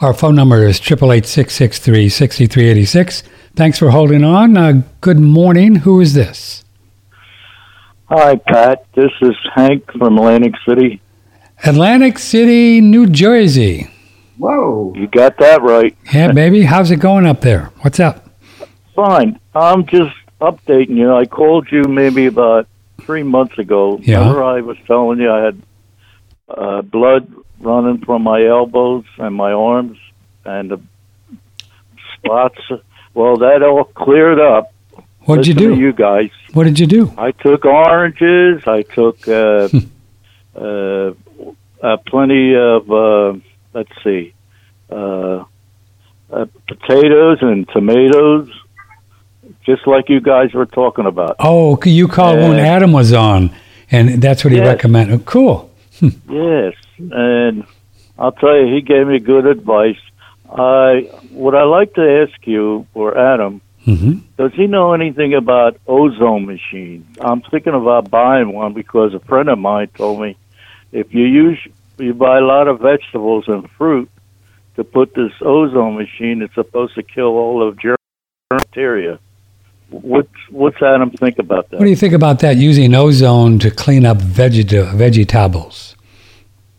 Our phone number is 888 Thanks for holding on. Uh, good morning. Who is this? Hi, Pat. This is Hank from Atlantic City. Atlantic City, New Jersey. Whoa. You got that right. Yeah, baby. How's it going up there? What's up? Fine. I'm just updating you. I called you maybe about three months ago. Yeah. Remember I was telling you I had uh, blood running from my elbows and my arms and the spots. Well, that all cleared up. What did you do? you guys. What did you do? I took oranges. I took uh, uh, uh, plenty of, uh, let's see, uh, uh, potatoes and tomatoes, just like you guys were talking about. Oh, you called when Adam was on, and that's what he Yes. recommended. Oh, cool. Yes, and I'll tell you, he gave me good advice. I what I like to ask you or Adam, hmm does he know anything about ozone machines? I'm thinking about buying one because a friend of mine told me if you use you buy a lot of vegetables and fruit to put this ozone machine, it's supposed to kill all of germ bacteria. What's what's Adam think about that? What do you think about that? Using ozone to clean up vegeta- vegetables.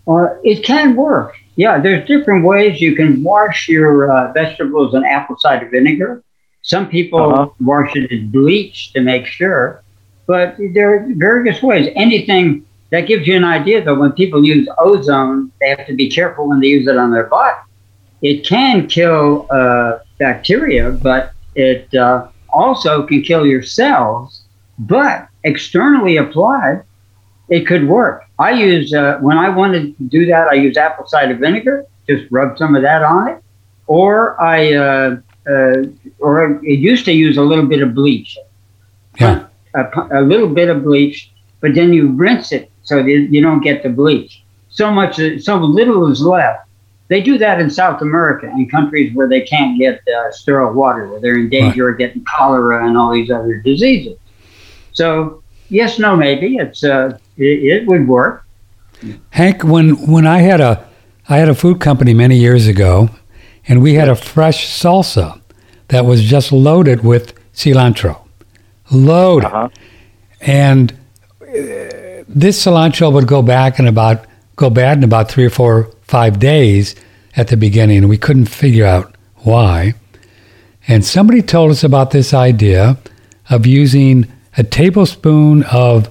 Uh, it can work. Yeah, there's different ways you can wash your uh, vegetables in apple cider vinegar. Some people Uh-huh. wash it in bleach to make sure, but there are various ways. Anything that gives you an idea, though, when people use ozone, they have to be careful when they use it on their body. It can kill uh, bacteria, but it uh, also can kill your cells. But externally applied, it could work. I use uh, when I want to do that. I use apple cider vinegar. Just rub some of that on it, or I uh, uh, or it used to use a little bit of bleach. Yeah. A, a little bit of bleach, but then you rinse it so that you don't get the bleach. So much, so little is left. They do that in South America in countries where they can't get uh, sterile water, where they're in danger of getting cholera and all these other diseases. So yes, no, maybe it's uh, it, it would work. Hank, when when I had a I had a food company many years ago, and we had a fresh salsa that was just loaded with cilantro, loaded, Uh-huh. and uh, this cilantro would go back in about go bad in about three or four five days at the beginning, and we couldn't figure out why. And somebody told us about this idea of using a tablespoon of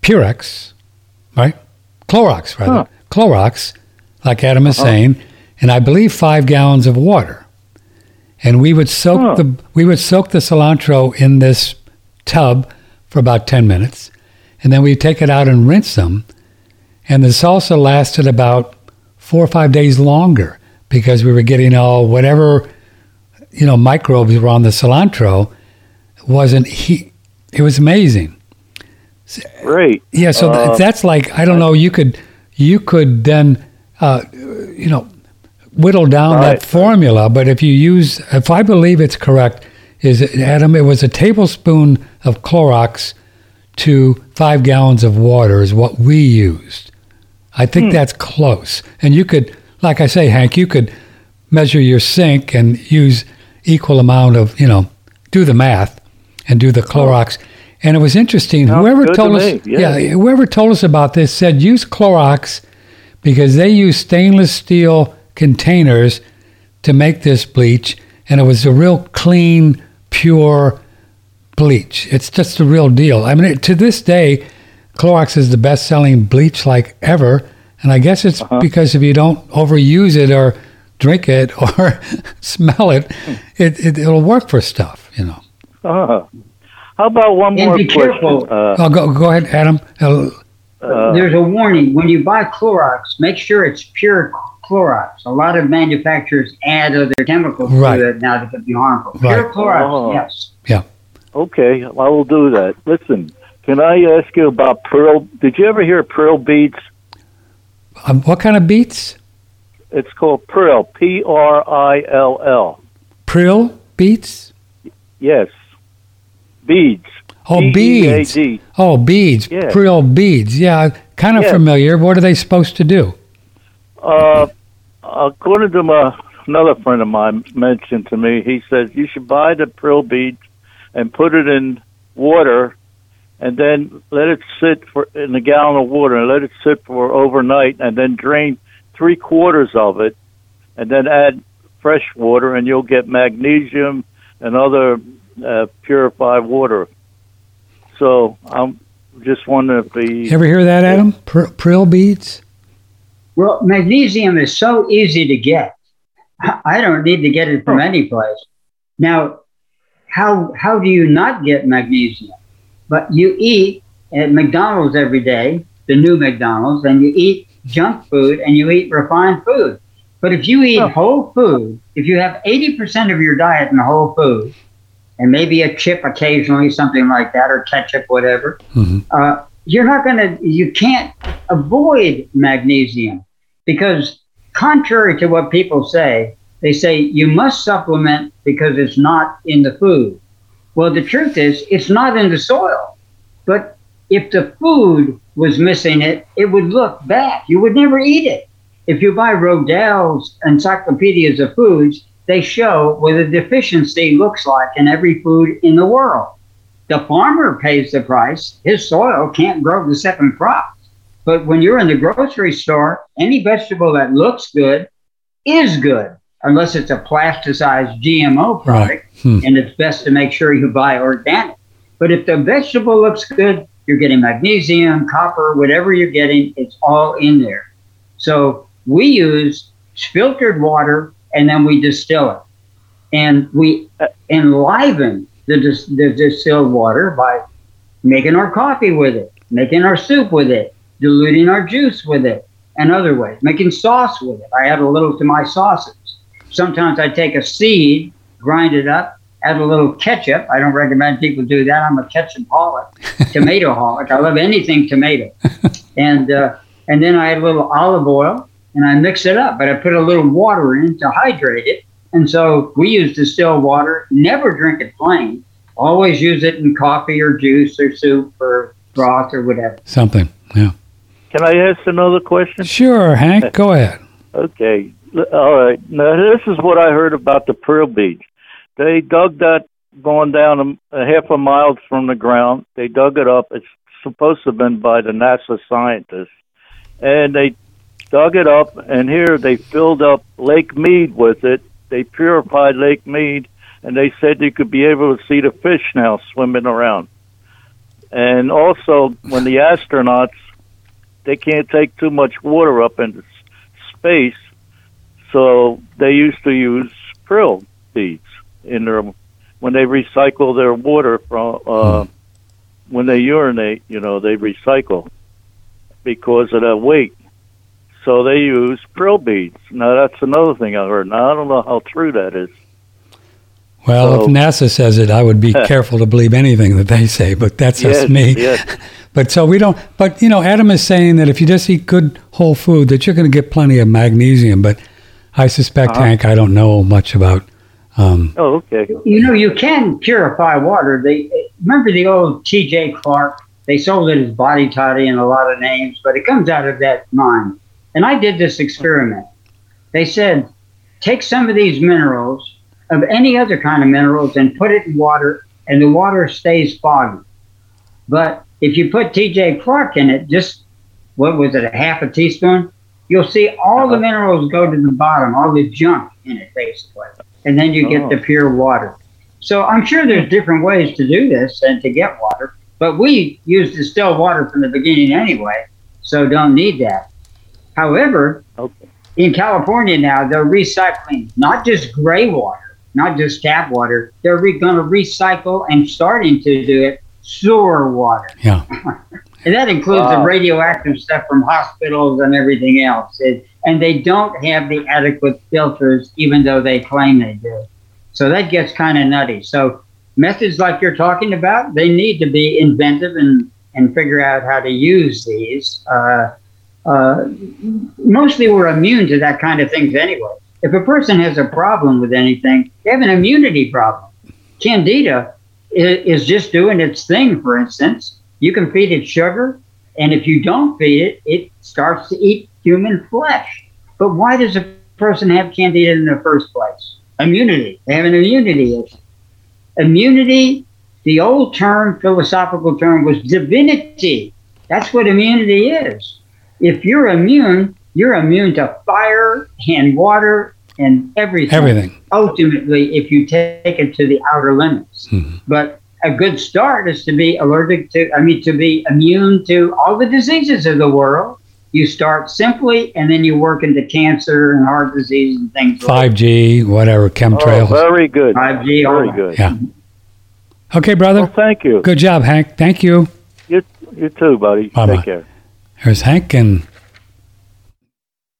Purex, right? Clorox, rather. Huh. Clorox, like Adam is Uh-huh. saying, and I believe five gallons of water. And we would soak Huh. the we would soak the cilantro in this tub for about ten minutes, and then we'd take it out and rinse them. And the salsa lasted about four or five days longer because we were getting all whatever you know microbes were on the cilantro wasn't he it was amazing Great. yeah so th- Uh, that's like i don't know you could you could then uh, you know whittle down Right. that formula but if you use if i believe it's correct is it, adam it was a tablespoon of clorox to five gallons of water is what we used i think Hmm. that's close and you could like i say hank you could measure your sink and use equal amount of you know do the math and do the Clorox. And it was interesting. Sounds whoever told to us, me, yeah. whoever told us about this said use Clorox because they use stainless steel containers to make this bleach, and it was a real clean, pure bleach. It's just the real deal. I mean, it, to this day, Clorox is the best-selling bleach like ever, and I guess it's Uh-huh. because if you don't overuse it or drink it or smell it, it, it it'll work for stuff, you know. Uh, how about one And more be question? careful. Uh, Oh, go go ahead, Adam. Uh, uh, There's a warning when you buy Clorox. Make sure it's pure Clorox. A lot of manufacturers add other chemicals Right. to it now that could be harmful. Right. Pure Clorox, Oh. yes. Yeah. Okay, I will do that. Listen, can I ask you about pearl? Did you ever hear of pearl beads? um, what kind of beets? It's called pearl. P R I L L. Prill beets? Yes, beads. Oh, beads. B-E-A-D. Oh, beads. Yeah. Prill beads. Yeah, kind of Yeah. familiar. What are they supposed to do? Uh, according to my another friend of mine mentioned to me, he says you should buy the prill beads and put it in water and then let it sit for in a gallon of water and let it sit for overnight and then drain three quarters of it and then add fresh water and you'll get magnesium and other uh, purified water. So I'm just wondering if the You ever hear that, Adam? Pr- Prill beads? Well, magnesium is so easy to get. I don't need to get it from any place. Now, how how do you not get magnesium? But you eat at McDonald's every day, the new McDonald's, and you eat junk food and you eat refined food. But if you eat Oh. whole food, if you have 80% of your diet in whole food, and maybe a chip occasionally, something like that, or ketchup, whatever, Mhm. uh, you're not going to, you can't avoid magnesium because, contrary to what people say, they say you must supplement because it's not in the food. Well, the truth is, it's not in the soil. But if the food was missing it, it would look bad. You would never eat it. If you buy Rodale's encyclopedias of foods, they show what a deficiency looks like in every food in the world. The farmer pays the price. His soil can't grow the second crop. But when you're in the grocery store, any vegetable that looks good is good, unless it's a plasticized GMO product. Hmm. And it's best to make sure you buy organic. But if the vegetable looks good, you're getting magnesium, copper, whatever you're getting, it's all in there. So we use filtered water and then we distill it. And we enliven the, dis- the distilled water by making our coffee with it, making our soup with it, diluting our juice with it, and other ways, making sauce with it. I add a little to my sauces. Sometimes I take a seed, grind it up, add a little ketchup. I don't recommend people do that. I'm a ketchup holic, tomato holic. I love anything tomato. And uh, and then I add a little olive oil and I mix it up. But I put a little water in to hydrate it. And so we use distilled water. Never drink it plain. Always use it in coffee or juice or soup or broth or whatever. Something. Yeah. Can I ask another question? Sure, Hank. Go ahead. Okay. All right. Now this is what I heard about the prill beads. They dug that going down a, a half a mile from the ground. They dug it up. It's supposed to have been by the NASA scientists, and they dug it up. And here they filled up Lake Mead with it. They purified Lake Mead, and they said you could be able to see the fish now swimming around. And also, when the astronauts they can't take too much water up into space, so they used to use prill beads in their when they recycle their water from uh, when they urinate. You know, they recycle because of that weight. So they use prill beads. Now that's another thing I heard. Now I don't know how true that is. Well, So- if NASA says it, I would be careful to believe anything that they say, but that's just me. yes. But so we don't, but you know, Adam is saying that if you just eat good whole food, that you're going to get plenty of magnesium. But I suspect, Uh-huh. Hank, I don't know much about. Um, Oh, okay. You know, you can purify water. They remember the old T.J. Clark. They sold it as body toddy and a lot of names, but it comes out of that mine. And I did this experiment. They said, take some of these minerals of any other kind of minerals and put it in water, and the water stays foggy. But if you put T.J. Clark in it, just what was it, a half a teaspoon, you'll see all the minerals go to the bottom, all the junk in it, basically. And then you get Oh. the pure water. So I'm sure there's different ways to do this and to get water, but we use distilled water from the beginning anyway, so don't need that. However, Okay. in California now, they're recycling not just gray water, not just tap water. They're re- going to recycle and starting to do it sewer water. yeah. And that includes the radioactive stuff from hospitals and everything else. It, and they don't have the adequate filters, even though they claim they do. So that gets kind of nutty. So methods like you're talking about, they need to be inventive and, and figure out how to use these. Uh, uh, mostly we're immune to that kind of things anyway. If a person has a problem with anything, they have an immunity problem. Candida i- is just doing its thing, for instance. You can feed it sugar, and if you don't feed it, it starts to eat human flesh. But why does a person have candida in the first place? Immunity. They have an immunity issue. Immunity, the old term, philosophical term, was divinity. That's what immunity is. If you're immune, you're immune to fire and water and everything. Everything. Ultimately, if you take it to the outer limits. Mhm. But a good start is to be allergic to, I mean, to be immune to all the diseases of the world. You start simply, and then you work into cancer and heart disease and things like 5G, whatever, chemtrails. Oh, chemtrails. very good. 5G. Very that. good. Yeah. okay, Well, brother. thank you. Good job, Hank. Thank you. You, you too, buddy. Bye-bye. Take care. There's Hank and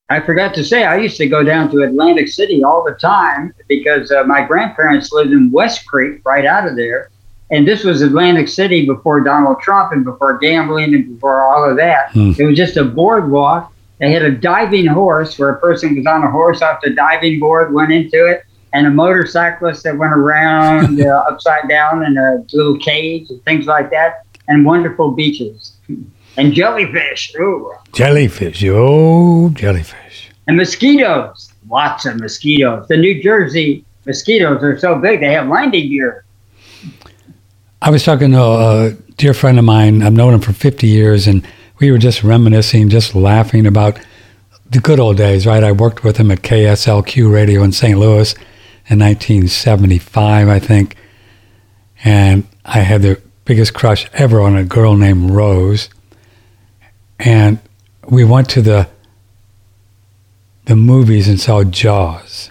I forgot to say, I used to go down to Atlantic City all the time because uh, my grandparents lived in West Creek, right out of there. And this was Atlantic City before Donald Trump and before gambling and before all of that. Hmm. It was just a boardwalk. They had a diving horse where a person was on a horse off the diving board, went into it, and a motorcyclist that went around uh, upside down in a little cage and things like that, and wonderful beaches. And jellyfish. Ooh. jellyfish. Oh, jellyfish. And mosquitoes, lots of mosquitoes. The New Jersey mosquitoes are so big, they have landing gear. I was talking to a dear friend of mine. I've known him for 50 years, and we were just reminiscing, just laughing about the good old days, right? I worked with him at KSLQ Radio in St. Louis in 1975, I think. And I had the biggest crush ever on a girl named Rose. And we went to the the movies and saw Jaws.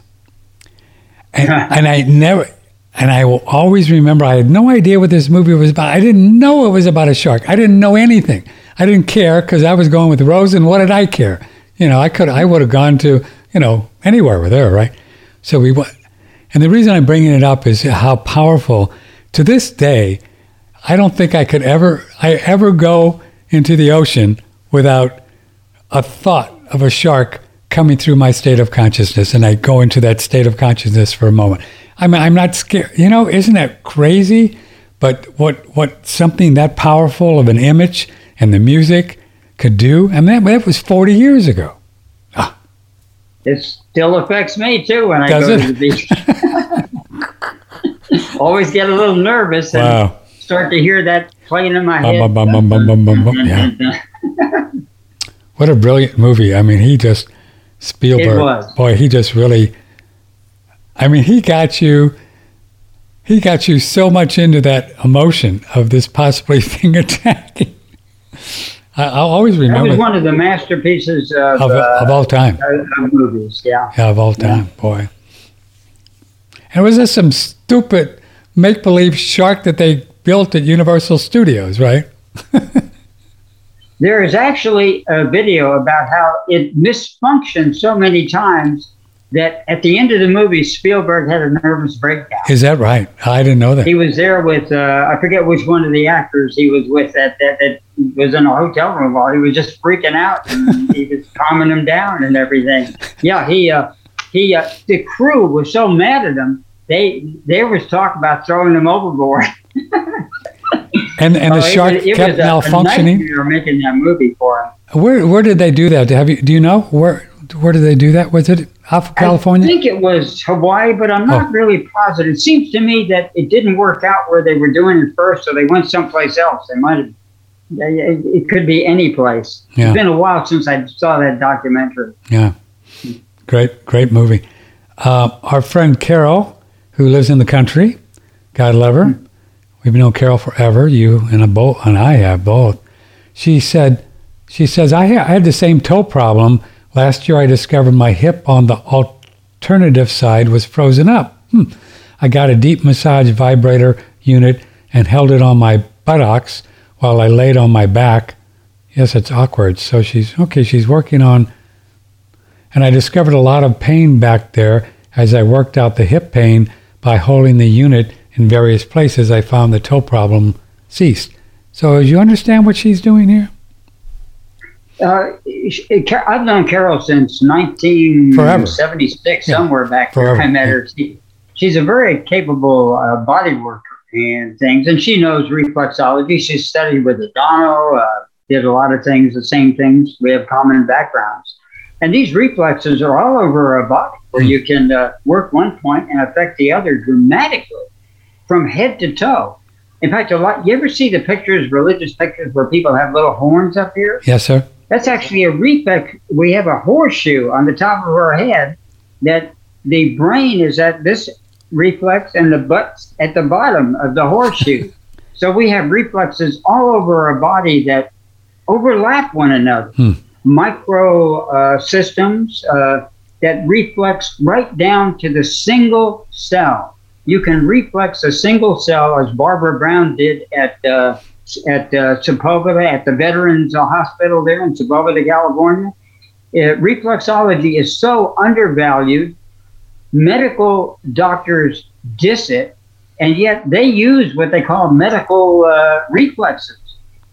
And, and I never, and I will always remember I had no idea what this movie was about. I didn't know it was about a shark. I didn't know anything. I didn't care because I was going with Rose, and what did I care? You know, I could, I would have gone to, you know, anywhere with her, right? So we went, and the reason I'm bringing it up is how powerful. To this day, I don't think I could ever, I ever go into the ocean without a thought of a shark coming through my state of consciousness, and I go into that state of consciousness for a moment. I mean, I'm not scared. You know, isn't that crazy? But what what something that powerful of an image and the music could do? I mean, that, that was 40 years ago. Ah. It still affects me too when I go it? to the beach. Always get a little nervous and start to hear that playing in my head. Yeah. What a brilliant movie. I mean, he just, Spielberg, boy, he just really, I mean, he got you, he got you so much into that emotion of this possibly thing attacking. I, I'll always remember. That was one of the masterpieces of, of, uh, of all time. of movies. Yeah. Yeah, of all time, boy. And was this some stupid make believe shark that they built at Universal Studios, right? There is actually a video about how it misfunctioned so many times that at the end of the movie, Spielberg had a nervous breakdown. Is that right? I didn't know that. He was there with uh, I forget which one of the actors he was with that that, that was in a hotel room while he was just freaking out. And he was calming him down and everything. Yeah, he uh, he uh, the crew was so mad at him. They there was talk about throwing him overboard. And and the Oh, it shark was- it kept a- malfunctioning. Nightmare making that movie for him. Where where did they do that? Have you do you know where where did they do that? Was it off of California? I think it was Hawaii, but I'm not Oh. really positive. It seems to me that it didn't work out where they were doing it first, so they went someplace else. They might have. It it could be any place. Yeah. It's been a while since I saw that documentary. Yeah, great great movie. Uh, our friend Carol, who lives in the country, God love her. We've known Carol forever. You and both, and I have both. She said, she says I, ha- I had the same toe problem last year. I discovered my hip on the alternative side was frozen up. Hmm. I got a deep massage vibrator unit and held it on my buttocks while I laid on my back. Yes, it's awkward. So she's okay. She's working on and I discovered a lot of pain back there as I worked out the hip pain by holding the unit in various places. I found the toe problem ceased. So, do you understand what she's doing here? Uh, I've known Carol since 1976, Yeah. somewhere back Forever, there. I met yeah. her. She, she's a very capable uh, body worker and things, and she knows reflexology. She studied with Adano, uh, did a lot of things, the same things. We have common backgrounds. And these reflexes are all over our body where you can uh, work one point and affect the other dramatically from head to toe. In fact, a lot. You ever see the pictures, religious pictures, where people have little horns up here? Yes, sir. That's actually a reflex. We have a horseshoe on the top of our head that the brain is at this reflex and the butt's at the bottom of the horseshoe. so we have reflexes all over our body that overlap one another. Hmm. Micro uh, systems uh, that reflex right down to the single cell. You can reflex a single cell, as Barbara Brown did at uh, at uh, Sepulveda, at the Veterans Hospital there in Sepulveda, California. Uh, reflexology is so undervalued. Medical doctors diss it, and yet they use what they call medical uh, reflexes.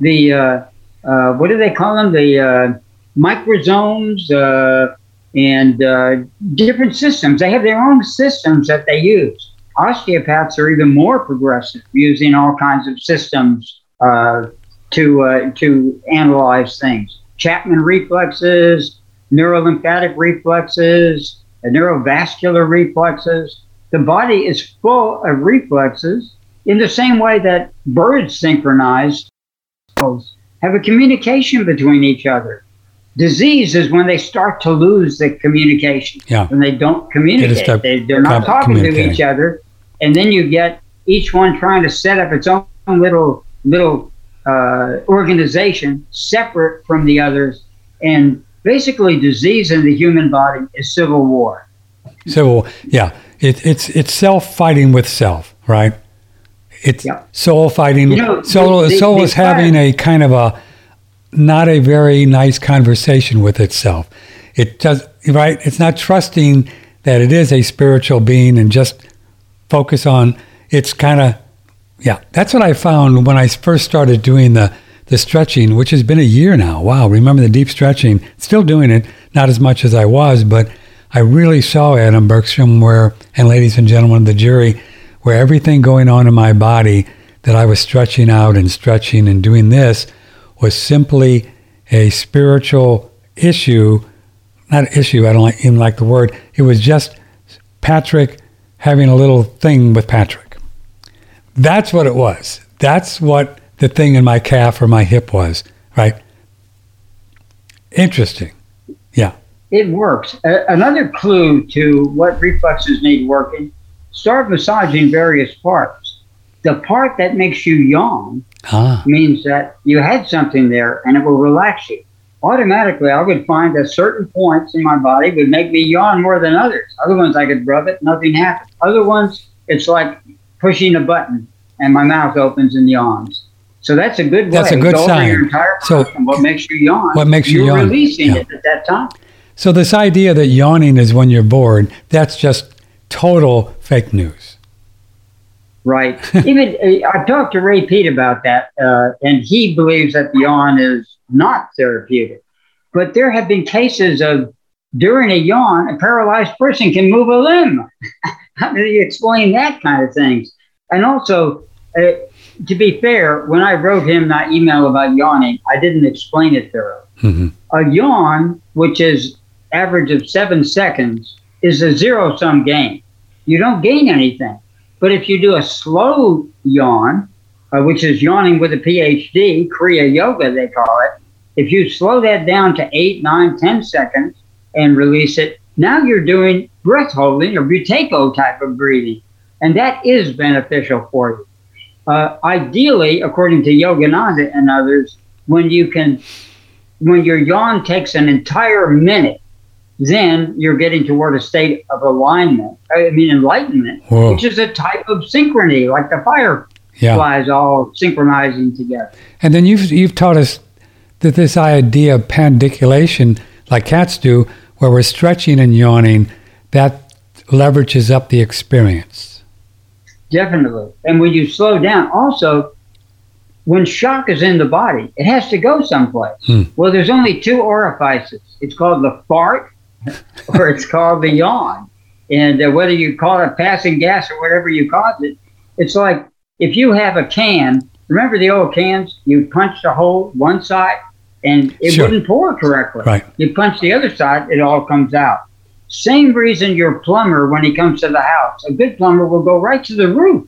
The uh, uh, what do they call them? The microsomes uh, and different systems. They have their own systems that they use. Osteopaths are even more progressive, using all kinds of systems uh, to uh, to analyze things. Chapman reflexes, neurolymphatic reflexes, neurovascular reflexes. The body is full of reflexes in the same way that birds synchronize have a communication between each other. Disease is when they start to lose the communication. Yeah. When they don't communicate. They, they're not talking to each other. And then you get each one trying to set up its own little little uh, organization separate from the others. And basically, disease in the human body is civil war. So yeah, it, it's it's self fighting with self, right? It's Yeah. soul fighting. You know, soul the- the- soul the is having a kind of a not a very nice conversation with itself. It does right. It's not trusting that it is a spiritual being and just focus on. It's kind of yeah. That's what I found when I first started doing the the stretching, which has been a year now. Wow, remember the deep stretching? Still doing it, not as much as I was, but I really saw Adam Bergstrom where, and ladies and gentlemen of the jury, where everything going on in my body that I was stretching out and stretching and doing this was simply a spiritual issue. Not issue, I don't like, even like the word. It was just Patrick having a little thing with Patrick. That's what it was. That's what the thing in my calf or my hip was, right? Interesting. Yeah. It works. A- another clue to what reflexes need working start massaging various parts. The part that makes you yawn Ah, means that you had something there and it will relax you. Automatically, I would find that certain points in my body would make me yawn more than others. Other ones, I could rub it, nothing happens. Other ones, it's like pushing a button and my mouth opens and yawns. So that's a good way. That's a good Go sign. Your entire So- what makes you yawn? What makes you you're yawn, releasing yeah. it at that time. so this idea that yawning is when you're bored, that's just total fake news. Right. Even uh, I talked to Ray Peat about that, uh, and he believes that the yawn is not therapeutic. But there have been cases of during a yawn, a paralyzed person can move a limb. How do you explain that kind of things? And also, uh, to be fair, when I wrote him that email about yawning, I didn't explain it thoroughly. hmm A yawn, which is average of seven seconds, is a zero sum game. You don't gain anything. But if you do a slow yawn, uh, which is yawning with a PhD, Kriya Yoga, they call it, if you slow that down to eight, nine, ten seconds and release it, now you're doing breath holding or buteyko type of breathing. And that is beneficial for you. Uh, ideally, according to Yogananda and others, when you can when your yawn takes an entire minute, then you're getting toward a state of alignment. I mean, enlightenment, Whoa. which is a type of synchrony, like the Yeah. fireflies all synchronizing together. And then you've you've taught us that this idea of pandiculation, like cats do, where we're stretching and yawning, that leverages up the experience. Definitely. And when you slow down, also, when shock is in the body, it has to go someplace. Hmm. Well, there's only two orifices. It's called the fart or it's called the yawn. And uh, whether you call it passing gas or whatever you call it, it's like if you have a can, remember the old cans? You punched a hole one side and it Sure. wouldn't pour correctly. Right. You punch the other side, it all comes out. Same reason your plumber, when he comes to the house, a good plumber will go right to the roof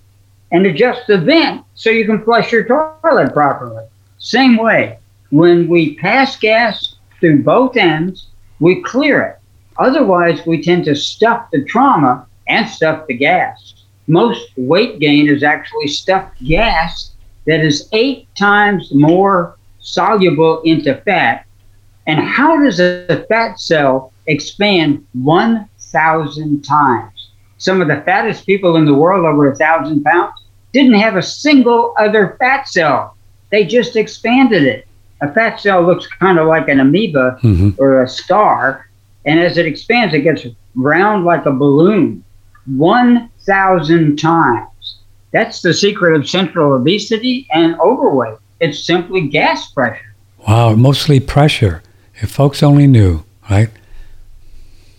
and adjust the vent so you can flush your toilet properly. Same way, when we pass gas through both ends, we clear it. Otherwise, we tend to stuff the trauma and stuff the gas. Most weight gain is actually stuffed gas that is eight times more soluble into fat. And how does a fat cell expand 1,000 times? Some of the fattest people in the world, over a thousand pounds, didn't have a single other fat cell. They just expanded it. A fat cell looks kind of like an amoeba hmm or a star, and as it expands, it gets round like a balloon 1,000 times. That's the secret of central obesity and overweight. It's simply gas pressure. Wow, mostly pressure. If folks only knew, right?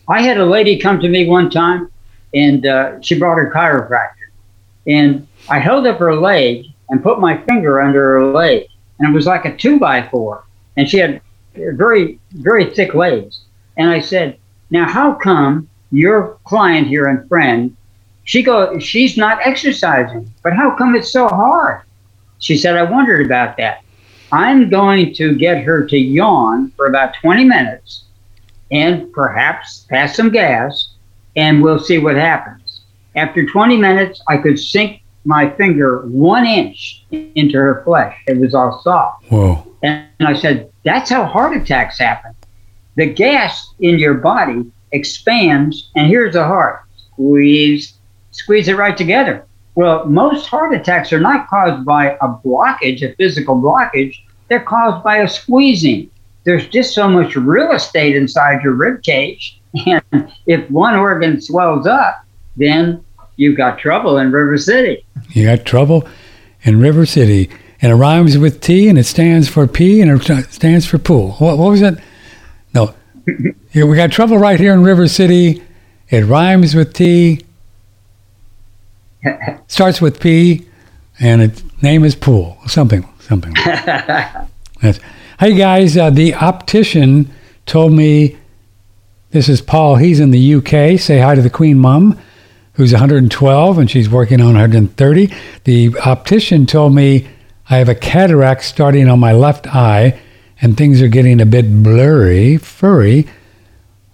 I had a lady come to me one time, and uh, she brought her chiropractor. And I held up her leg and put my finger under her leg, and it was like a two by four. And she had very, very thick legs. And I said, "Now, how come your client here and friend, she go, she's not exercising, but how come it's so hard?" She said, "I wondered about that. I'm going to get her to yawn for about 20 minutes." and perhaps pass some gas, and we'll see what happens. After 20 minutes, I could sink my finger one inch into her flesh. It was all soft. Whoa. And I said, That's how heart attacks happen. The gas in your body expands, and here's the heart squeeze, squeeze it right together. Well, most heart attacks are not caused by a blockage, a physical blockage, they're caused by a squeezing there's just so much real estate inside your rib cage. And if one organ swells up, then you've got trouble in River City. You got trouble in River City. And it rhymes with T and it stands for P and it stands for pool. What, what was it? Yeah, we got trouble right here in River City. It rhymes with T, starts with P, and its name is pool. Something, something. That's, hey guys, uh, the optician told me this is Paul. He's in the UK. Say hi to the Queen Mum, who's 112 and she's working on 130. The optician told me I have a cataract starting on my left eye, and things are getting a bit blurry, furry.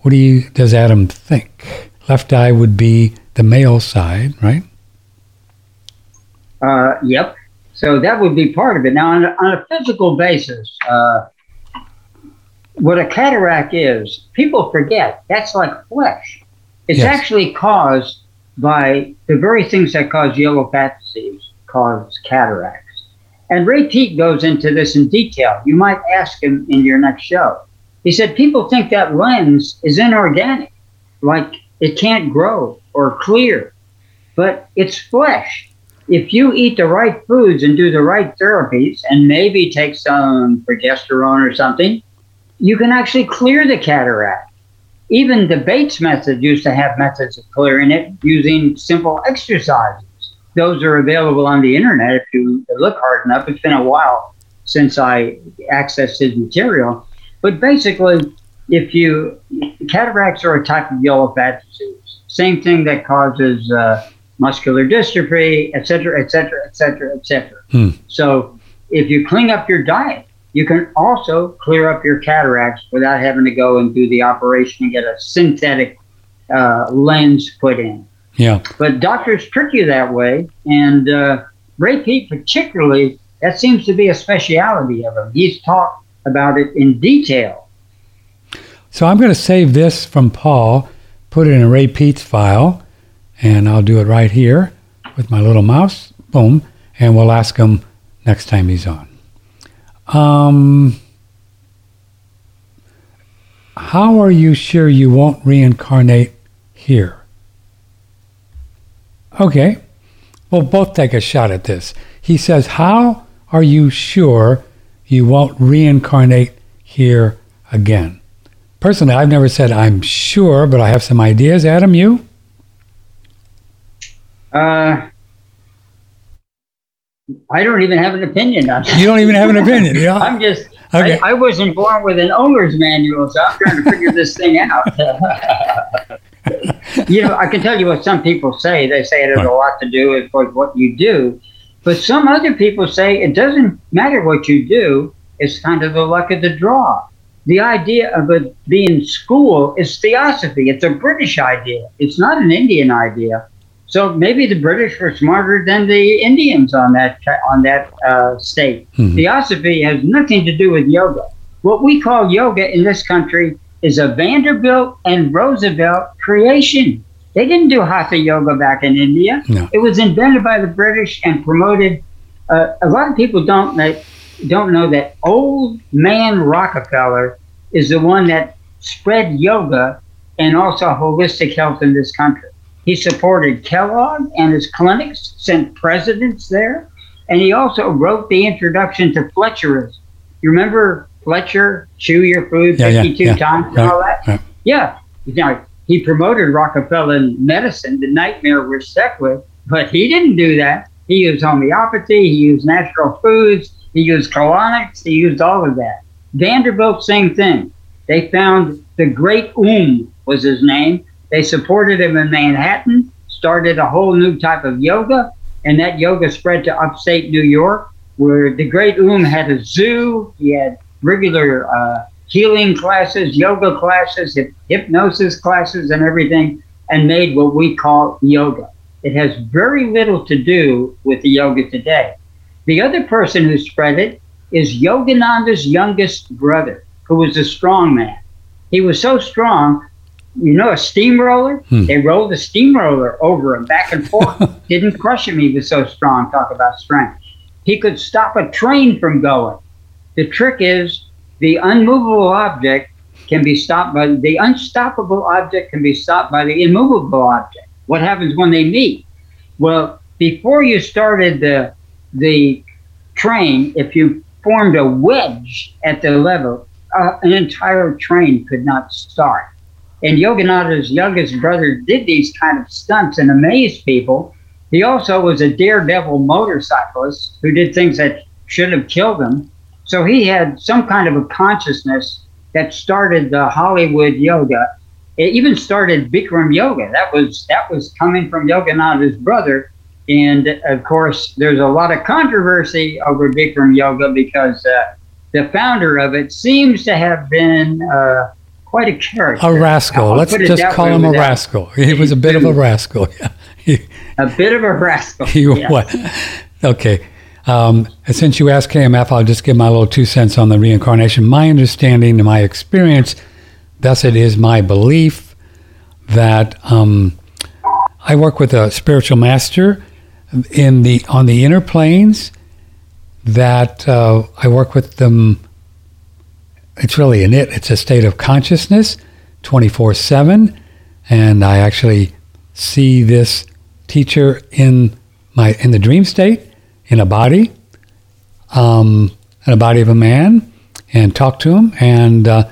What do you? Does Adam think? Left eye would be the male side, right? Uh, yep. So that would be part of it. Now, on a, on a physical basis, uh, what a cataract is, people forget that's like flesh. It's Yes. actually caused by the very things that cause yellow fat disease, cause cataracts. And Ray Peat goes into this in detail. You might ask him in your next show. He said people think that lens is inorganic, like it can't grow or clear, but it's flesh if you eat the right foods and do the right therapies and maybe take some progesterone or something, you can actually clear the cataract. Even the Bates method used to have methods of clearing it using simple exercises. Those are available on the internet if you look hard enough. It's been a while since I accessed his material. But basically, if you cataracts are a type of yellow fat disease, same thing that causes uh, muscular dystrophy, et cetera, et cetera, et cetera, et cetera. Hmm. So if you clean up your diet, you can also clear up your cataracts without having to go and do the operation and get a synthetic uh, lens put in. Yeah. But doctors trick you that way, and uh, Ray Peat, particularly, that seems to be a speciality of him. He's talked about it in detail. So I'm going to save this from Paul, put it in a Ray Peat's file, and I'll do it right here with my little mouse. Boom. And we'll ask him next time he's on. Um, how are you sure you won't reincarnate here? Okay. We'll both take a shot at this. He says, How are you sure you won't reincarnate here again? Personally, I've never said I'm sure, but I have some ideas. Adam, you? Uh, I don't even have an opinion on it. You don't even have an opinion. Yeah. I'm just Okay. I, I wasn't born with an owner's manual, so I'm trying to figure this thing out. you know, I can tell you what some people say. They say it has a lot to do with what, what you do. But some other people say it doesn't matter what you do, it's kind of the luck of the draw. The idea of it being school is theosophy. It's a British idea. It's not an Indian idea. So maybe the British were smarter than the Indians on that on that uh, state. Mhm. Theosophy has nothing to do with yoga. What we call yoga in this country is a Vanderbilt and Roosevelt creation. They didn't do hatha yoga back in India. No. It was invented by the British and promoted. Uh, a lot of people don't know, don't know that old man Rockefeller is the one that spread yoga and also holistic health in this country. He supported Kellogg and his clinics, sent presidents there, and he also wrote the introduction to Fletcherism. You remember Fletcher, chew your food Yeah, yeah, 52 yeah. times and all that? Yeah. Now, he promoted Rockefeller medicine, the nightmare we're stuck with, but he didn't do that. He used homeopathy, he used natural foods, he used colonics, he used all of that. Vanderbilt, same thing. They found the great Um was his name. They supported him in Manhattan, started a whole new type of yoga, and that yoga spread to upstate New York, where the great Um had a zoo, he had regular uh, healing classes, yoga classes, hyp- hypnosis classes, and everything, and made what we call yoga. It has very little to do with the yoga today. The other person who spread it is Yogananda's youngest brother, who was a strong man. He was so strong, you know, a steamroller? Hmm. They rolled a steamroller over him back and forth. Didn't crush him, he was so strong. Talk about strength. He could stop a train from going. The trick is the unmovable object can be stopped by the unstoppable object can be stopped by the immovable object. What happens when they meet? Well, before you started the the train, if you formed a wedge at the level, uh, an entire train could not start. And Yogananda's youngest brother did these kind of stunts and amazed people. He also was a daredevil motorcyclist who did things that should have killed him. So he had some kind of a consciousness that started the Hollywood yoga. It even started Bikram yoga. That was that was coming from Yogananda's brother. And of course, there's a lot of controversy over Bikram yoga because uh, the founder of it seems to have been uh, quite a character. A rascal. I'll Let's just call him a without- rascal. He was a bit of a rascal. Yeah. He, A bit of a rascal. he yeah. what? Okay. Um, since you asked KMF, I'll just give my little two cents on the reincarnation. My understanding and my experience, thus it is my belief that um, I work with a spiritual master in the on the inner planes. That uh, I work with them. It's really an it. It's a state of consciousness, twenty four seven, and I actually see this teacher in my in the dream state in a body, um, in a body of a man, and talk to him. And uh,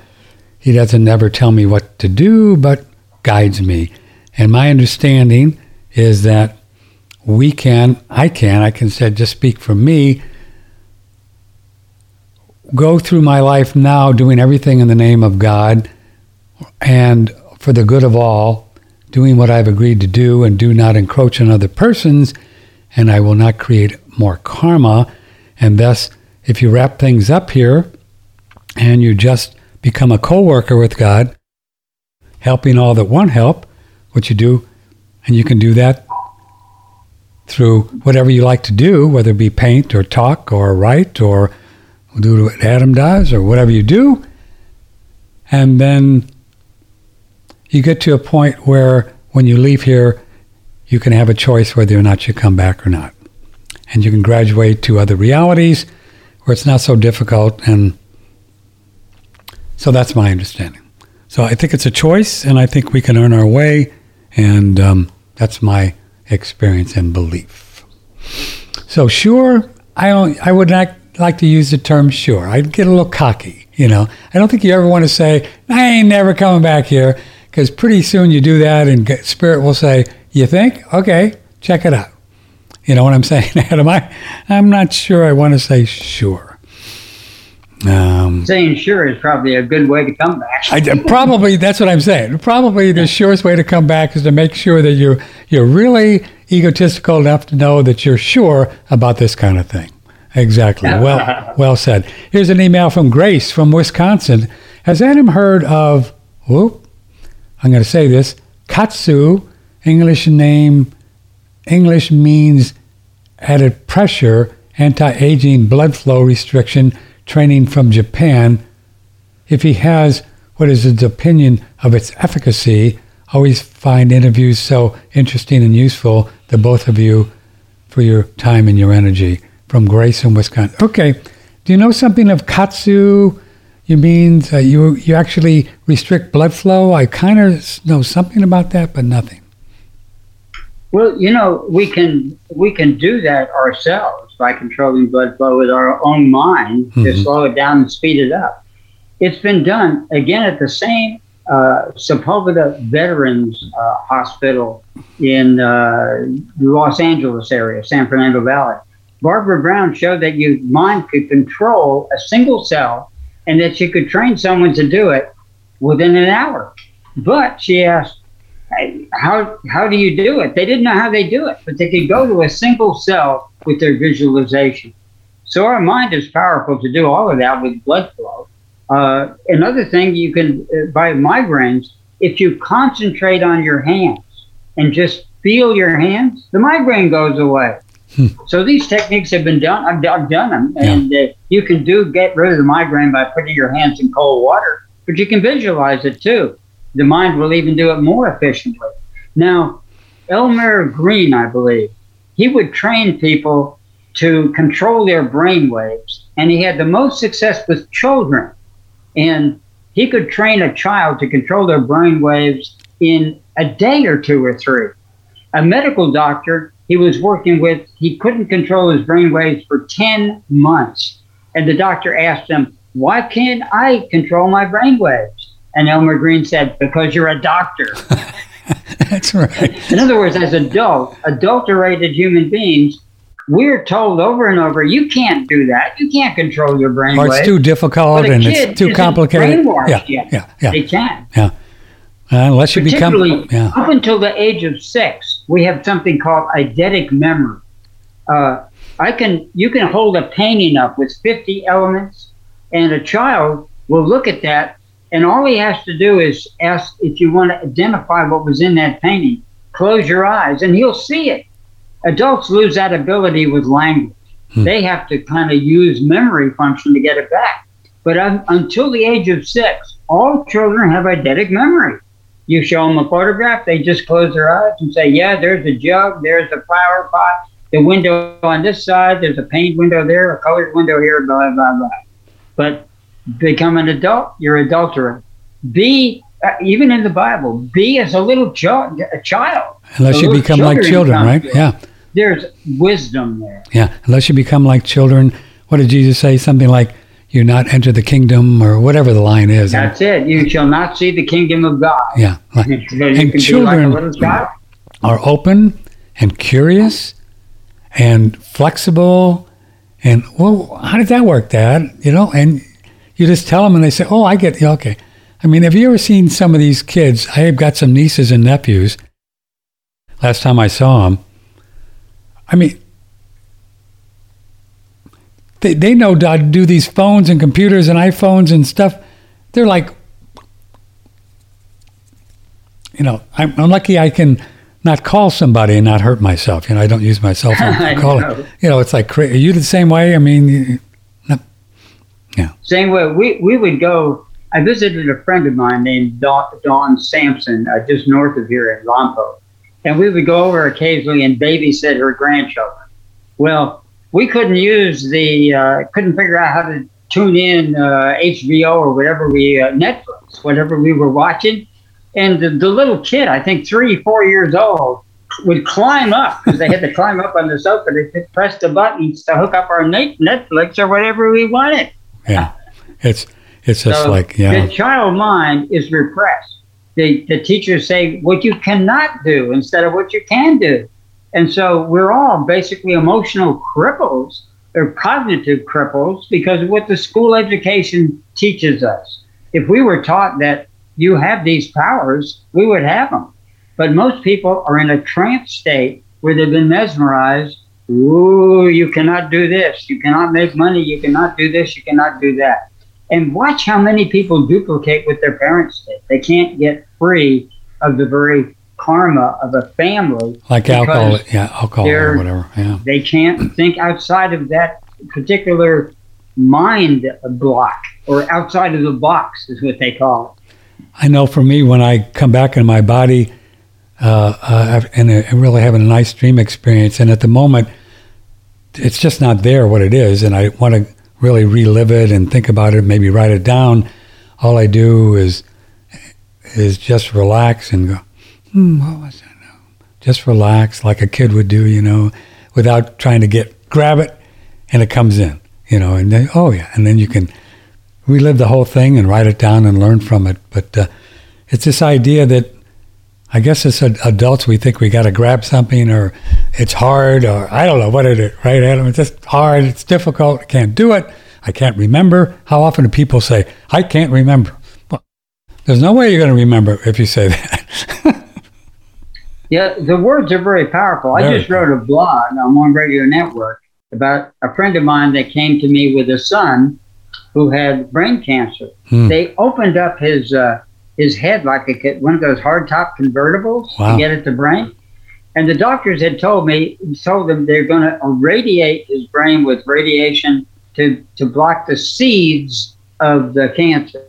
he doesn't ever tell me what to do, but guides me. And my understanding is that we can, I can, I can say, just speak for me, go through my life now doing everything in the name of God and for the good of all, doing what I've agreed to do and do not encroach on other persons, and I will not create more karma. And thus, if you wrap things up here and you just become a co worker with God, helping all that want help, what you do, and you can do that through whatever you like to do, whether it be paint or talk or write or do what Adam does or whatever you do. And then you get to a point where when you leave here, you can have a choice whether or not you come back or not. And you can graduate to other realities where it's not so difficult. And so that's my understanding. So I think it's a choice, and I think we can earn our way. And um, that's my experience and belief. So sure, I don't. I would not like to use the term sure. I'd get a little cocky. You know, I don't think you ever want to say I ain't never coming back here because pretty soon you do that, and spirit will say, "You think? Okay, check it out." You know what I'm saying, Adam? I, I'm not sure I want to say sure. Um, Saying sure is probably a good way to come back. I, probably that's what I'm saying. Probably the surest way to come back is to make sure that you're you're really egotistical enough to know that you're sure about this kind of thing. Exactly. Well, well said. Here's an email from Grace from Wisconsin. Has Adam heard of? Whoop, I'm going to say this. Katsu, English name, English means added pressure, anti-aging blood flow restriction training from Japan. If he has, what is his opinion of its efficacy? Always find interviews so interesting and useful, the both of you, for your time and your energy. From Grace in Wisconsin. Okay, do you know something of Kaatsu? You mean uh, you you actually restrict blood flow? I kind of know something about that, but nothing. Well, you know, we can we can do that ourselves by controlling blood flow with our own mind mm-hmm. to slow it down and speed it up. It's been done again at the same uh, Sepulveda Veterans uh, Hospital in uh, the Los Angeles area, San Fernando Valley. Barbara Brown showed that your mind could control a single cell and that she could train someone to do it within an hour. But she asked, how how do you do it? They didn't know how they do it, but they could go to a single cell with their visualization. So our mind is powerful to do all of that with blood flow. Uh, another thing you can uh, by migraines, if you concentrate on your hands and just feel your hands, the migraine goes away. Hmm. So these techniques have been done. I've, I've done them, and uh, you can do get rid of the migraine by putting your hands in cold water, but you can visualize it too the mind will even do it more efficiently. Now, Elmer Green, I believe, he would train people to control their brain waves, and he had the most success with children. And he could train a child to control their brain waves in a day or two or three. A medical doctor he was working with, he couldn't control his brain waves for 10 months. And the doctor asked him, Why can't I control my brain waves? And Elmer Green said, because you're a doctor. That's right. In other words, as adult, adulterated human beings, we're told over and over, you can't do that. You can't control your brain. Or it's too difficult and it's too complicated. Yeah, yeah, yeah, yeah. They can. Yeah. Uh, unless you become. Yeah. Up until the age of six, we have something called eidetic memory. Uh, I can, you can hold a painting up with 50 elements, and a child will look at that and all he has to do is ask if you want to identify what was in that painting. Close your eyes and he'll see it. Adults lose that ability with language. Hmm. They have to kind of use memory function to get it back. But um, until the age of six, all children have eidetic memory. You show them a photograph, they just close their eyes and say, Yeah, there's a jug, there's a flower pot, the window on this side, there's a paint window there, a colored window here, blah, blah, blah. But become an adult, you're adulterate. Be uh, even in the Bible, be as a little child, a child. Unless you become like children, right? Yeah. There's wisdom there. Yeah. Unless you become like children. What did Jesus say? Something like, "You not enter the kingdom," or whatever the line is. That's it. You shall not see the kingdom of God. Yeah. and children like are open and curious and flexible. And well, how did that work, Dad? You know, and you just tell them and they say, oh, I get, okay. I mean, have you ever seen some of these kids? I have got some nieces and nephews. Last time I saw them, I mean, they, they know how to do these phones and computers and iPhones and stuff. They're like, you know, I'm, I'm lucky I can not call somebody and not hurt myself. You know, I don't use my cell phone to call it. You know, it's like, are you the same way? I mean, yeah. Same way we, we would go. I visited a friend of mine named Dawn, Dawn Sampson, uh, just north of here in Lompoc. And we would go over occasionally and babysit her grandchildren. Well, we couldn't use the, uh, couldn't figure out how to tune in uh, HBO or whatever we, uh, Netflix, whatever we were watching. And the, the little kid, I think three, four years old, would climb up because they had to climb up on the sofa to press the buttons to hook up our Netflix or whatever we wanted yeah. It's it's just so like yeah. The child mind is repressed. The the teachers say what you cannot do instead of what you can do, and so we're all basically emotional cripples they're cognitive cripples because of what the school education teaches us. If we were taught that you have these powers, we would have them. But most people are in a trance state where they've been mesmerized. Ooh, you cannot do this. You cannot make money. You cannot do this. You cannot do that. And watch how many people duplicate what their parents did. They can't get free of the very karma of a family. Like alcohol, yeah, alcohol or whatever. Yeah. They can't think outside of that particular mind block or outside of the box is what they call it. I know for me, when I come back in my body, uh, uh, and I really having a nice dream experience, and at the moment, it's just not there what it is, and I want to really relive it and think about it, maybe write it down. All I do is is just relax and go, hmm, what was that? Just relax like a kid would do, you know, without trying to get grab it, and it comes in, you know, and then oh yeah, and then you can relive the whole thing and write it down and learn from it. But uh, it's this idea that I guess as adults we think we got to grab something or it's hard or I don't know what it is, right, Adam? It's just hard. It's difficult. I can't do it. I can't remember. How often do people say, I can't remember? Well, there's no way you're going to remember if you say that. yeah, the words are very powerful. Very I just wrote a blog on One Radio Network about a friend of mine that came to me with a son who had brain cancer. Hmm. They opened up his uh, his head like a one of those hardtop convertibles wow. to get at the brain. And the doctors had told me, told them they're going to irradiate his brain with radiation to, to block the seeds of the cancer.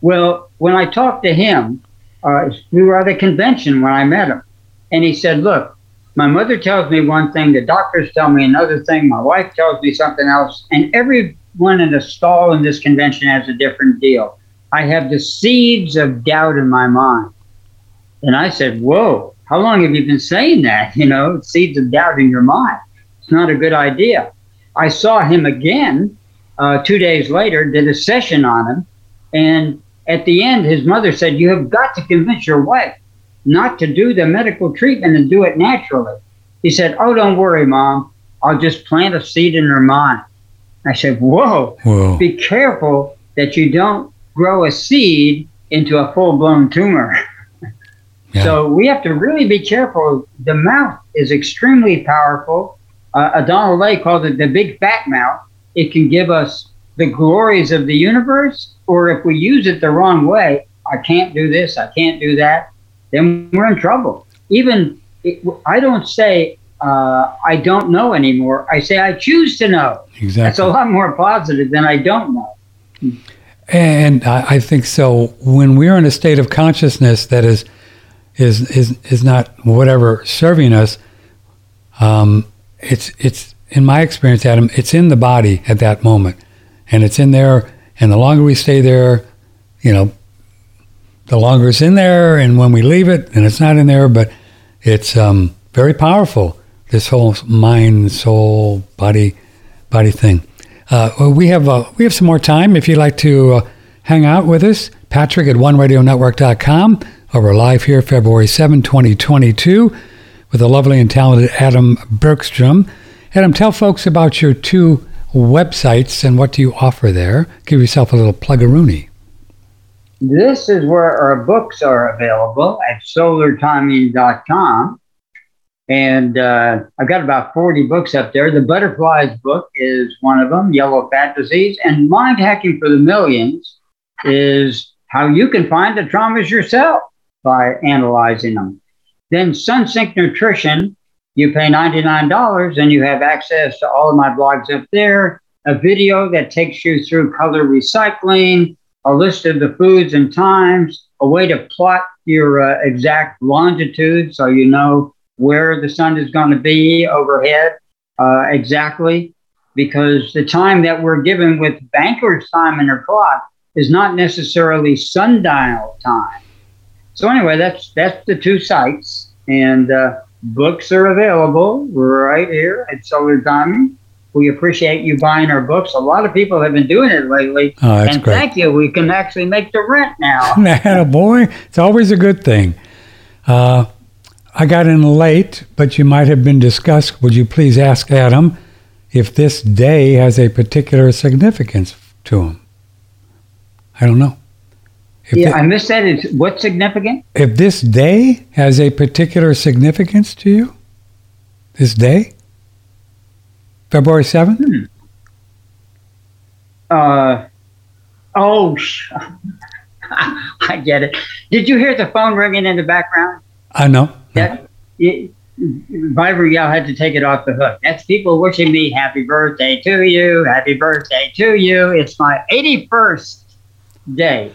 Well, when I talked to him, uh, we were at a convention when I met him. And he said, Look, my mother tells me one thing, the doctors tell me another thing, my wife tells me something else, and everyone in the stall in this convention has a different deal. I have the seeds of doubt in my mind. And I said, Whoa, how long have you been saying that? You know, seeds of doubt in your mind. It's not a good idea. I saw him again uh, two days later, did a session on him. And at the end, his mother said, You have got to convince your wife not to do the medical treatment and do it naturally. He said, Oh, don't worry, mom. I'll just plant a seed in her mind. I said, Whoa, Whoa. be careful that you don't grow a seed into a full blown tumor. Yeah. So we have to really be careful. The mouth is extremely powerful. Uh, Donald Lay called it the big fat mouth. It can give us the glories of the universe, or if we use it the wrong way, I can't do this, I can't do that, then we're in trouble. Even it, I don't say uh, I don't know anymore. I say I choose to know. Exactly. That's a lot more positive than I don't know. And I, I think so. When we're in a state of consciousness that is is is is not whatever serving us, um, it's it's in my experience, Adam. It's in the body at that moment, and it's in there. And the longer we stay there, you know, the longer it's in there. And when we leave it, and it's not in there, but it's um, very powerful. This whole mind, soul, body, body thing. Uh, we have uh, we have some more time. If you'd like to uh, hang out with us, Patrick at OneRadioNetwork.com. We're live here, February 7, 2022, with the lovely and talented Adam Bergstrom. Adam, tell folks about your two websites and what do you offer there. Give yourself a little plug-a-rooney. This is where our books are available at solartiming.com. And uh, I've got about 40 books up there. The Butterflies book is one of them, Yellow Fat Disease. And Mind Hacking for the Millions is how you can find the traumas yourself by analyzing them. Then SunSync Nutrition, you pay $99 and you have access to all of my blogs up there, a video that takes you through color recycling, a list of the foods and times, a way to plot your uh, exact longitude so you know where the sun is going to be overhead uh, exactly, because the time that we're given with banker's time in their clock is not necessarily sundial time. So anyway, that's that's the two sites, and uh, books are available right here at Solar Timing. We appreciate you buying our books. A lot of people have been doing it lately. Oh, that's and great. thank you. We can actually make the rent now. Man, boy, it's always a good thing. Uh, I got in late, but you might have been discussed. Would you please ask Adam if this day has a particular significance to him. I don't know. If yeah, thi- I missed that. It's what's significant? if this day has a particular significance to you, this day, February 7th? Uh, oh, I get it. Did you hear the phone ringing in the background? I know. That it, had to take it off the hook. That's people wishing me happy birthday to you, happy birthday to you. It's my 81st day.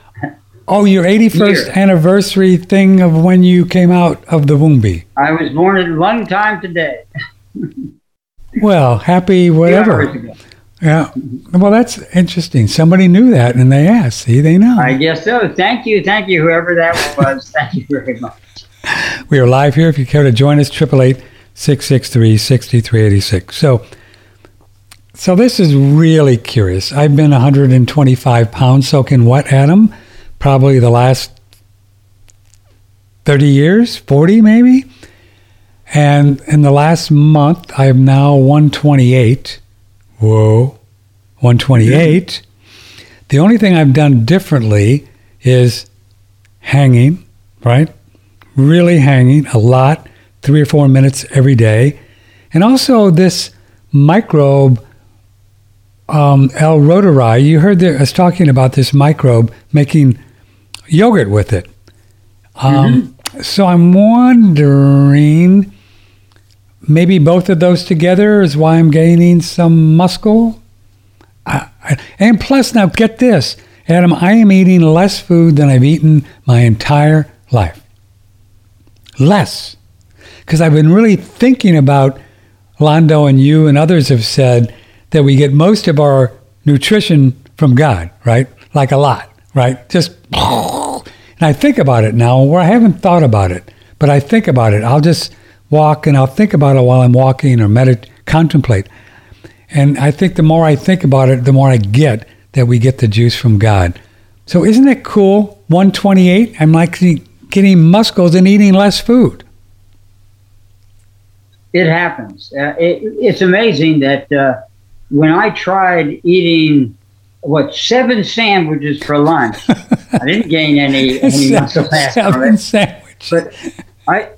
Oh, your 81st Year. anniversary thing of when you came out of the Woombi. I was born at one time today. Well, happy whatever. Yeah. Well, that's interesting. Somebody knew that and they asked. See, they know. I guess so. Thank you, thank you, whoever that was. Thank you very much. We are live here. If you care to join us, 888 663 6386. So, so this is really curious. I've been 125 pounds soaking wet, Adam, probably the last 30 years, 40 maybe. And in the last month, I am now 128. Whoa, 128. The only thing I've done differently is hanging, right? Really hanging a lot, three or four minutes every day. And also this microbe, um, L. reuteri, you heard the, us talking about this microbe making yogurt with it. Um, So I'm wondering, maybe both of those together is why I'm gaining some muscle. I, I, and plus, now get this, Adam, I am eating less food than I've eaten my entire life. Less. Because I've been really thinking about, Londo and you and others have said that we get most of our nutrition from God, right? Like a lot, right? Just, and I think about it now, where I haven't thought about it, but I think about it. I'll just walk and I'll think about it while I'm walking or meditate, contemplate. And I think the more I think about it, the more I get that we get the juice from God. So isn't it cool? 128, I'm like getting muscles and eating less food. It happens. Uh, it, it's amazing that uh, when I tried eating what seven sandwiches for lunch, I didn't gain any any muscle mass from Seven it. sandwich. But I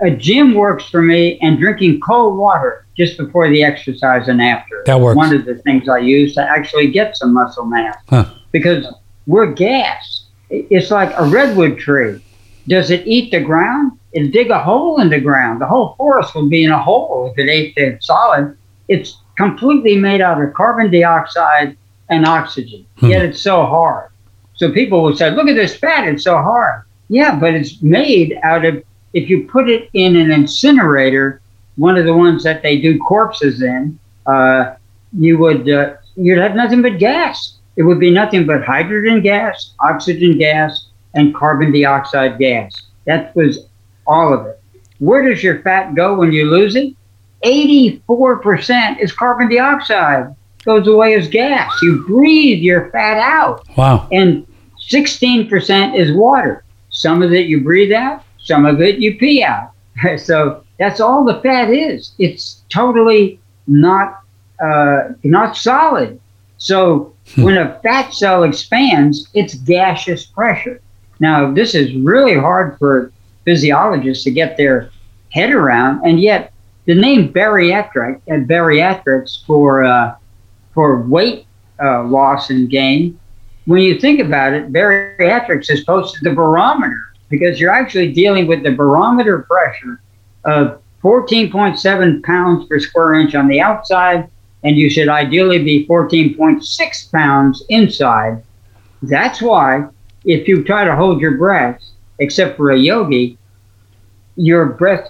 a gym works for me, and drinking cold water just before the exercise and after. That works. One of the things I use to actually get some muscle mass Huh. because we're gas. It's like a redwood tree. Does it eat the ground? It dig a hole in the ground. The whole forest would be in a hole if it ate the solid. It's completely made out of carbon dioxide and oxygen. Hmm. Yet it's so hard. So people will say, "Look at this fat; it's so hard." Yeah, but it's made out of. If you put it in an incinerator, one of the ones that they do corpses in, uh, you would uh, you'd have nothing but gas. It would be nothing but hydrogen gas, oxygen gas, and carbon dioxide gas. That was all of it. Where does your fat go when you lose it? 84% is carbon dioxide. Goes away as gas. You breathe your fat out. Wow. And 16% is water. Some of it you breathe out, some of it you pee out. so that's all the fat is. It's totally not uh, not solid. So when a fat cell expands, it's gaseous pressure. Now this is really hard for physiologists to get their head around, and yet the name bariatric and bariatrics for uh, for weight uh, loss and gain when you think about it, bariatrics is close to the barometer because you're actually dealing with the barometer pressure of 14.7 pounds per square inch on the outside, and you should ideally be 14.6 pounds inside. That's why if you try to hold your breath, except for a yogi, your breath,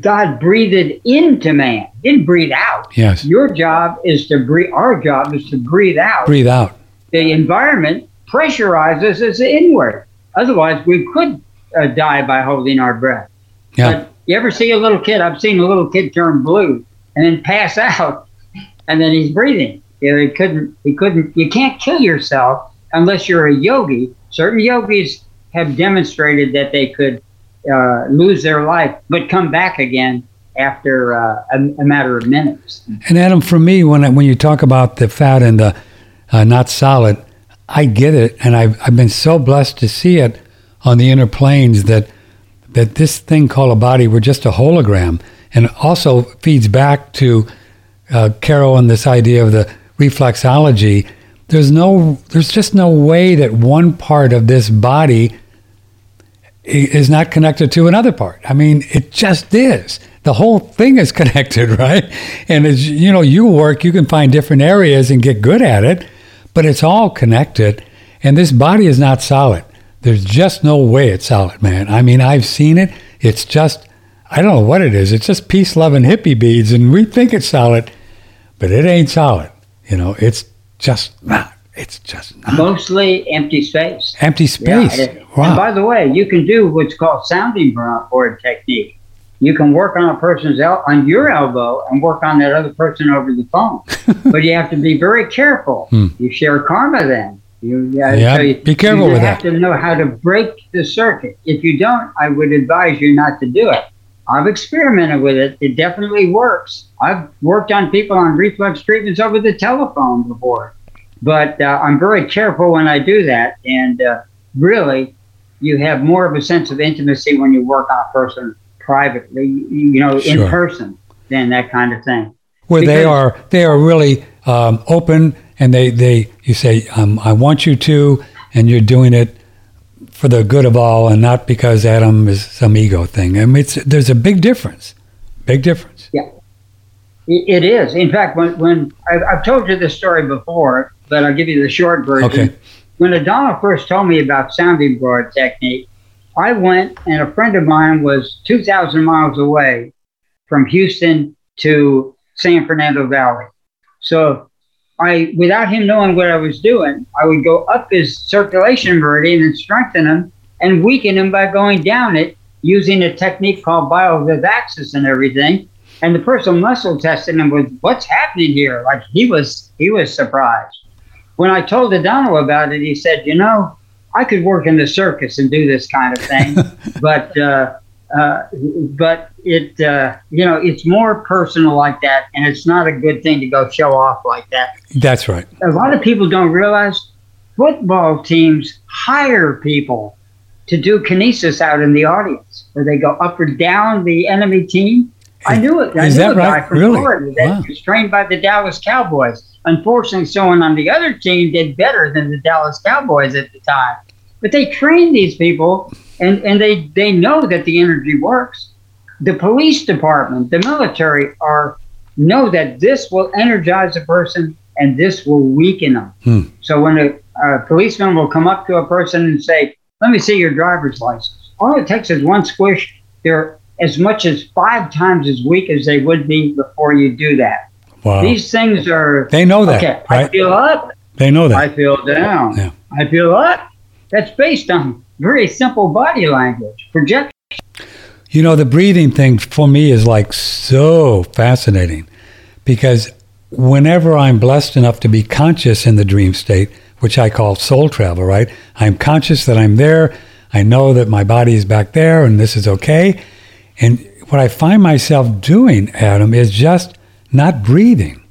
God breathed into man, didn't breathe out. Yes. Your job is to breathe, our job is to breathe out Breathe out. the environment pressurizes us inward. Otherwise, we could uh, die by holding our breath. Yeah. But you ever see a little kid? I've seen a little kid turn blue and then pass out, and then he's breathing. You know, he couldn't. He couldn't. You can't kill yourself unless you're a yogi. Certain yogis have demonstrated that they could uh, lose their life but come back again after uh, a, a, matter of minutes. And Adam, for me, when I, when you talk about the fat and the uh, not solid, I get it, and I've I've been so blessed to see it on the inner planes that that this thing called a body we're just a hologram, and also feeds back to uh, Carol and this idea of the reflexology. There's no, there's just no way that one part of this body is not connected to another part. I mean, it just is. The whole thing is connected, right? And as you know, you work, you can find different areas and get good at it, but it's all connected. And this body is not solid. There's just no way it's solid, man. I mean, I've seen it. It's just, I don't know what it is. It's just peace, love, and hippie beads, and we think it's solid, but it ain't solid. You know, it's just not. It's just not. Mostly empty space. Empty space. Yeah. Wow. And by the way, you can do what's called sounding board technique. You can work on a person's el- on your elbow and work on that other person over the phone. but you have to be very careful. Hmm. You share karma then. You, yeah, so you, be careful you with that. You have to know how to break the circuit. If you don't, I would advise you not to do it. I've experimented with it. It definitely works. I've worked on people on reflex treatments over the telephone before, but uh, I'm very careful when I do that. And uh, really, you have more of a sense of intimacy when you work on a person privately, you know, sure. in person, than that kind of thing. Where because, they are, they are really um, open and they, they you say, um, I want you to, and you're doing it for the good of all and not because Adam is some ego thing. I mean, it's, there's a big difference, big difference. It is. In fact, when, when I've, I've told you this story before, but I'll give you the short version. Okay. When Adana first told me about sounding board technique, I went and a friend of mine was 2,000 miles away from Houston to San Fernando Valley. So I, without him knowing what I was doing, I would go up his circulation meridian and strengthen him and weaken him by going down it using a technique called biovivaxis and everything. And the person muscle tested him with what's happening here. Like he was, he was surprised. When I told Adano about it, he said, you know, I could work in the circus and do this kind of thing, but uh, uh, but it uh, you know it's more personal like that, and it's not a good thing to go show off like that. That's right. A lot of people don't realize football teams hire people to do kinesis out in the audience, where they go up or down the enemy team. I knew it. I Is knew that a right? guy from really? Florida that wow. was trained by the Dallas Cowboys. Unfortunately, someone on the other team did better than the Dallas Cowboys at the time. But they train these people and, and they, they know that the energy works. The police department, the military are know that this will energize a person and this will weaken them. Hmm. So when a, a, policeman will come up to a person and say, "Let me see your driver's license," all it takes is one squish. They're as much as five times as weak as they would be before you do that. Wow. These things are. They know that. Okay, right? I feel up. They know that. I feel down. Yeah. I feel up. That's based on very simple body language, projection. You know, the breathing thing for me is like so fascinating because whenever I'm blessed enough to be conscious in the dream state, which I call soul travel, right? I'm conscious that I'm there. I know that my body is back there and this is okay. And what I find myself doing, Adam, is just not breathing,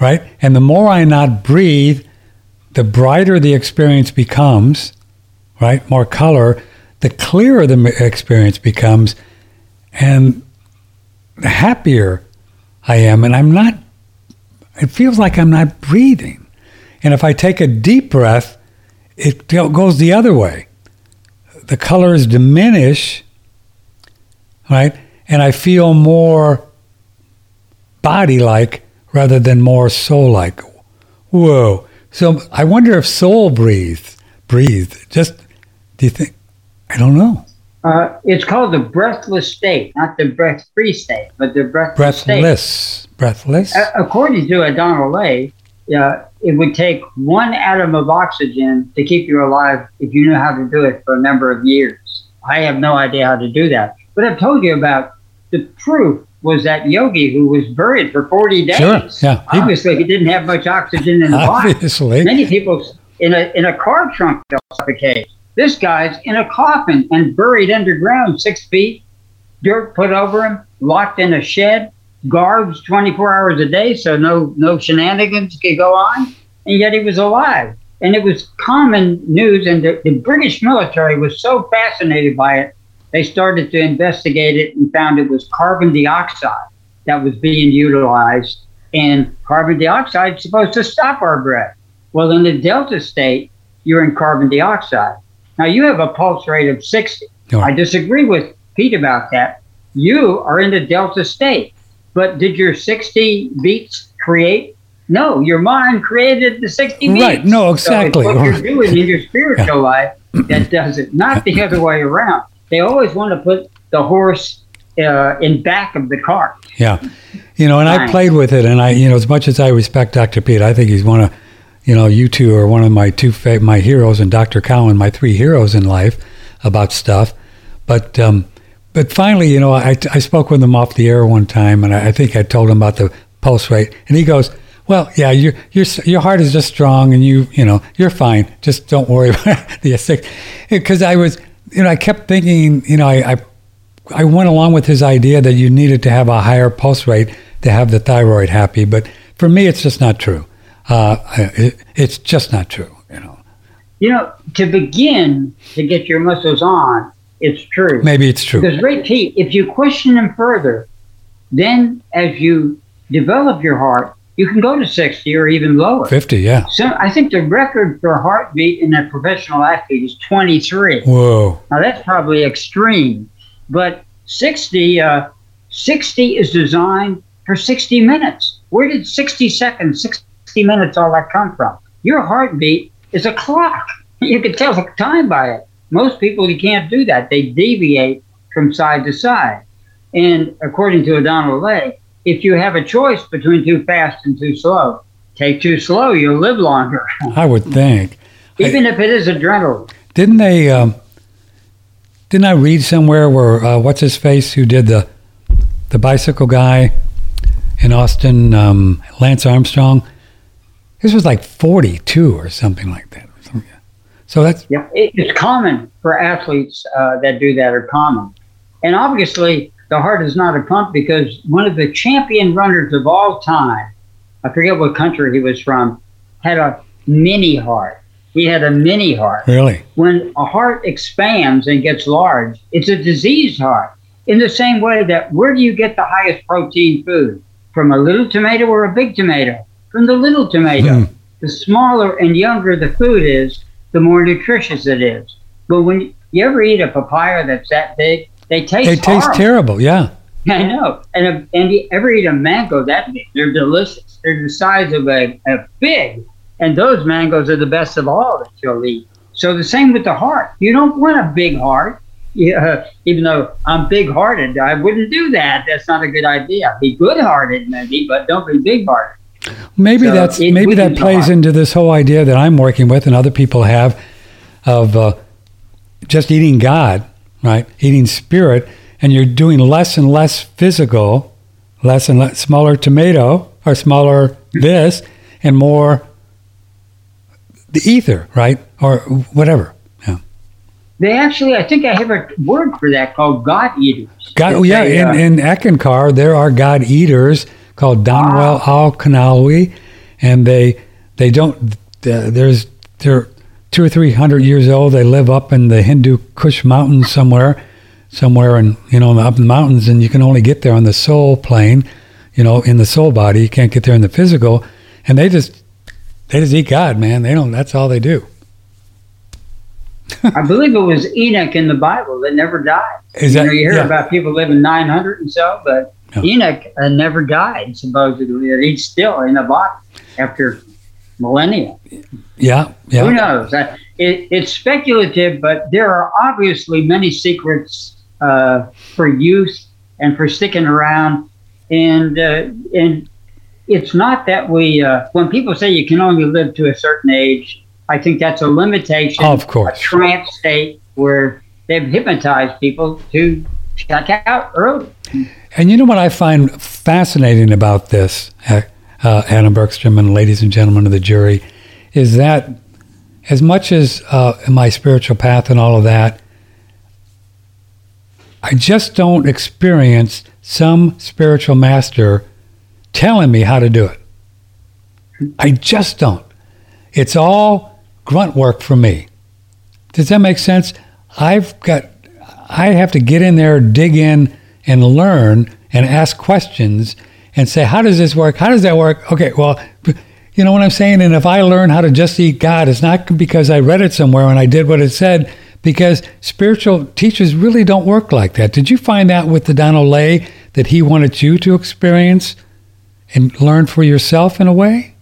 right? And the more I not breathe, the brighter the experience becomes, right? More color, the clearer the experience becomes, and the happier I am. And I'm not, it feels like I'm not breathing. And if I take a deep breath, it goes the other way. The colors diminish, right? And I feel more body like rather than more soul like. Whoa. So I wonder if soul breathes, breathed. Just, do you think? I don't know. Uh, it's called the breathless state, not the breath-free state, but the breathless, breathless. state. Breathless. Uh, according to Adana Lay, uh, it would take one atom of oxygen to keep you alive if you knew how to do it for a number of years. I have no idea how to do that. But I've told you about the proof was that yogi who was buried for 40 days. Sure, yeah. Obviously, he didn't have much oxygen in the body. Obviously. Many people in a, in a car trunk they'll suffocate. This guy's in a coffin and buried underground six feet dirt put over him, locked in a shed, guards 24 hours a day, so no no shenanigans could go on, and yet he was alive. And it was common news, and the, the British military was so fascinated by it, they started to investigate it and found it was carbon dioxide that was being utilized. And carbon dioxide is supposed to stop our breath. Well, in the Delta state, you're in carbon dioxide. Now you have a pulse rate of 60. I disagree with Peat about that. You are in the Delta state. But did your 60 beats create? No, your mind created the 60 beats. Right. No, exactly. So what you're doing in your spiritual life that does it, not the other way around. They always want to put the horse uh, in back of the cart. Yeah. You know, and I played with it, and I, you know, as much as I respect Dr. Peat, I think he's one of, you know, you two are one of my two fa- my heroes, and Dr. Cowan, my three heroes in life about stuff. But um, but finally, you know, I, I spoke with him off the air one time, and I, I think I told him about the pulse rate, and he goes, "Well, yeah, your your your heart is just strong, and you you know you're fine. Just don't worry about the sick." Because I was, you know, I kept thinking, you know, I, I I went along with his idea that you needed to have a higher pulse rate to have the thyroid happy, but for me, it's just not true. Uh, it, it's just not true. You know. You know, to begin to get your muscles on, it's true. Maybe it's true. Because Ray Peat, if you question them further, then as you develop your heart, you can go to 60 or even lower. 50, yeah. So I think the record for heartbeat in a professional athlete is 23. Whoa. Now that's probably extreme, but 60, uh, 60 is designed for 60 minutes. Where did 60 seconds, 60 minutes, all that come from? Your heartbeat is a clock. You can tell the time by it. Most people, you can't do that. They deviate from side to side. And according to Donald Lay, if you have a choice between too fast and too slow, take too slow, you'll live longer. I would think. Even I, if it is adrenaline. Didn't they? Um, didn't I read somewhere where uh, what's his face who did the the bicycle guy in Austin, um, Lance Armstrong? This was like forty two or something like that. So that's yeah. It's common for athletes uh, that do that are common, and obviously the heart is not a pump because one of the champion runners of all time, I forget what country he was from, had a mini heart. He had a mini heart. Really? When a heart expands and gets large, it's a diseased heart. In the same way that where do you get the highest protein food? From a little tomato or a big tomato? From the little tomato. Mm. The smaller and younger the food is, the more nutritious it is. But when you ever eat a papaya that's that big, they taste. They taste terrible. Yeah. I know. And a, and you ever eat a mango that big? They're delicious. They're the size of a, a fig, and those mangoes are the best of all that you'll eat. So the same with the heart. You don't want a big heart. Yeah, even though I'm big-hearted, I wouldn't do that. That's not a good idea. Be good-hearted, maybe, but don't be big-hearted. Maybe so that's maybe that plays into this whole idea that I'm working with and other people have of uh, just eating God, right? Eating spirit, and you're doing less and less physical, less and less smaller tomato or smaller this, and more the ether, right, or whatever. Yeah. They actually, I think I have a word for that called God eaters. God, oh, yeah, they, uh, in, in Eckankar, there are God eaters called Donwell Al Kanawi, and they they don't uh, there's they're two or three hundred years old. They live up in the Hindu Kush mountains somewhere, somewhere in you know up in the mountains, and you can only get there on the soul plane, you know, in the soul body. You can't get there in the physical, and they just they just eat God, man. They don't. That's all they do. I believe it was Enoch in the Bible that never died. Is you that, know, you hear yeah. about people living 900 and so, but yeah. Enoch uh, never died, supposedly. He's still in the body after millennia. Yeah, yeah. Who knows? It, it's speculative, but there are obviously many secrets uh, for youth and for sticking around. And uh, and it's not that we, uh, when people say you can only live to a certain age, I think that's a limitation. Of course. A trance state where they've hypnotized people to check out early. And you know what I find fascinating about this, uh, Adam Bergstrom and ladies and gentlemen of the jury, is that as much as uh, my spiritual path and all of that, I just don't experience some spiritual master telling me how to do it. I just don't. It's all grunt work for me. Does that make sense? I've got, I have to get in there, dig in, and learn and ask questions and say, how does this work? How does that work? Okay, well, you know what I'm saying? And if I learn how to just eat God, it's not because I read it somewhere and I did what it said, because spiritual teachers really don't work like that. Did you find out with the Donald Lay that he wanted you to experience and learn for yourself in a way?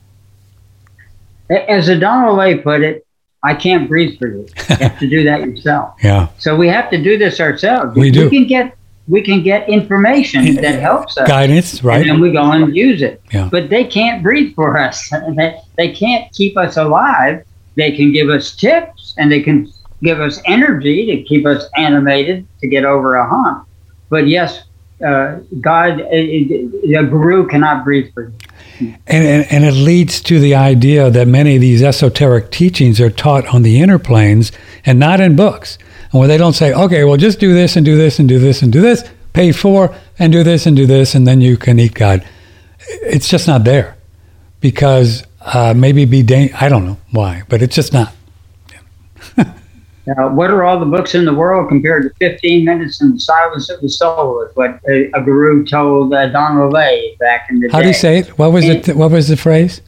As the Donald Lay put it, I can't breathe for you. You have to do that yourself. Yeah. So we have to do this ourselves. We do. We can get we can get information that helps us. Guidance, right? And then we go and use it. Yeah. But they can't breathe for us. they, they can't keep us alive. They can give us tips and they can give us energy to keep us animated to get over a hump. But yes, uh, God, a, a guru cannot breathe for you. And, and, and it leads to the idea that many of these esoteric teachings are taught on the inner planes and not in books. And where they don't say, okay, well, just do this and do this and do this and do this, pay for and do this and do this, and then you can eat God. It's just not there because uh, maybe be, da- I don't know why, but it's just not. Now, what are all the books in the world compared to 15 minutes in the silence of the soul? Is what a, a guru told uh, Donald Lay back in the How day. How do you say it? What was And- it? What was the phrase?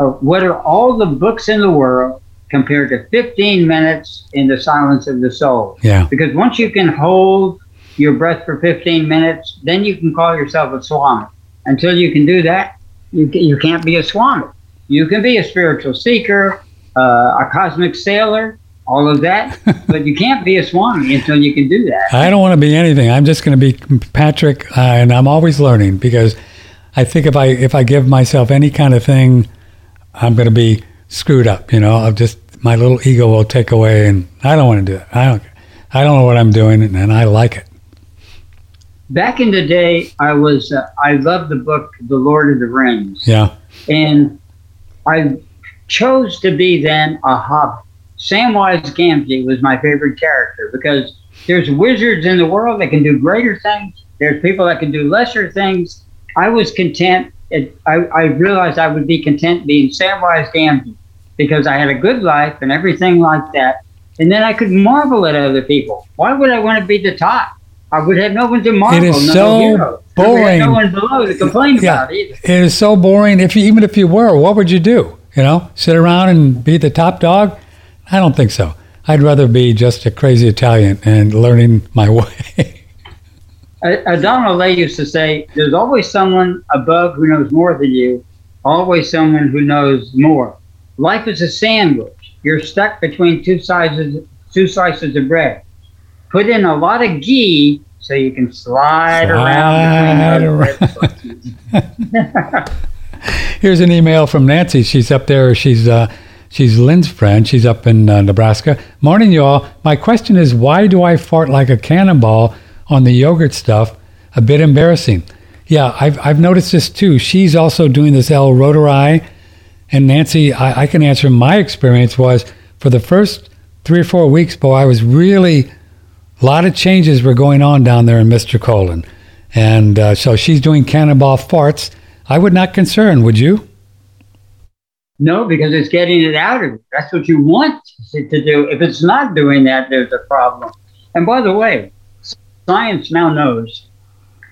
Uh, what are all the books in the world compared to 15 minutes in the silence of the soul? Yeah. Because once you can hold your breath for 15 minutes, then you can call yourself a swami. Until you can do that, you, you can't be a swami. You can be a spiritual seeker, uh, a cosmic sailor, all of that, but you can't be a swami until you can do that. I don't want to be anything. I'm just going to be Patrick, uh, and I'm always learning because I think if I if I give myself any kind of thing, I'm going to be screwed up. You know, I'll just my little ego will take away, and I don't want to do it. I don't. I don't know what I'm doing, and I like it. Back in the day, I was uh, I loved the book The Lord of the Rings. Yeah, and I chose to be then a hobbit. Samwise Gamgee was my favorite character because there's wizards in the world that can do greater things. There's people that can do lesser things. I was content. It, I, I realized I would be content being Samwise Gamgee because I had a good life and everything like that. And then I could marvel at other people. Why would I want to be the top? I would have no one to marvel. It is no so hero. I would have boring. No one below to complain Yeah. about either. it is so boring. If you, even if you were, what would you do? You know, sit around and be the top dog? I don't think so. I'd rather be just a crazy Italian and learning my way. Uh, uh, Donald Lay used to say, "There's always someone above who knows more than you, always someone who knows more. Life is a sandwich. You're stuck between two slices, two slices of bread. Put in a lot of ghee so you can slide, Slide around bread. Here's an email from Nancy. She's up there. She's uh, she's Lynn's friend. She's up in uh, Nebraska. Morning, y'all. My question is, why do I fart like a cannonball on the yogurt stuff? A bit embarrassing. Yeah, I've I've noticed this too. She's also doing this L. reuteri, and Nancy, I, I can answer. My experience was for the first three or four weeks, boy, I was really a lot of changes were going on down there in Mr. Colon, and uh, so she's doing cannonball farts. I would not concern, would you? No, because it's getting it out of you. That's what you want it to do. If it's not doing that, there's a problem. And by the way, science now knows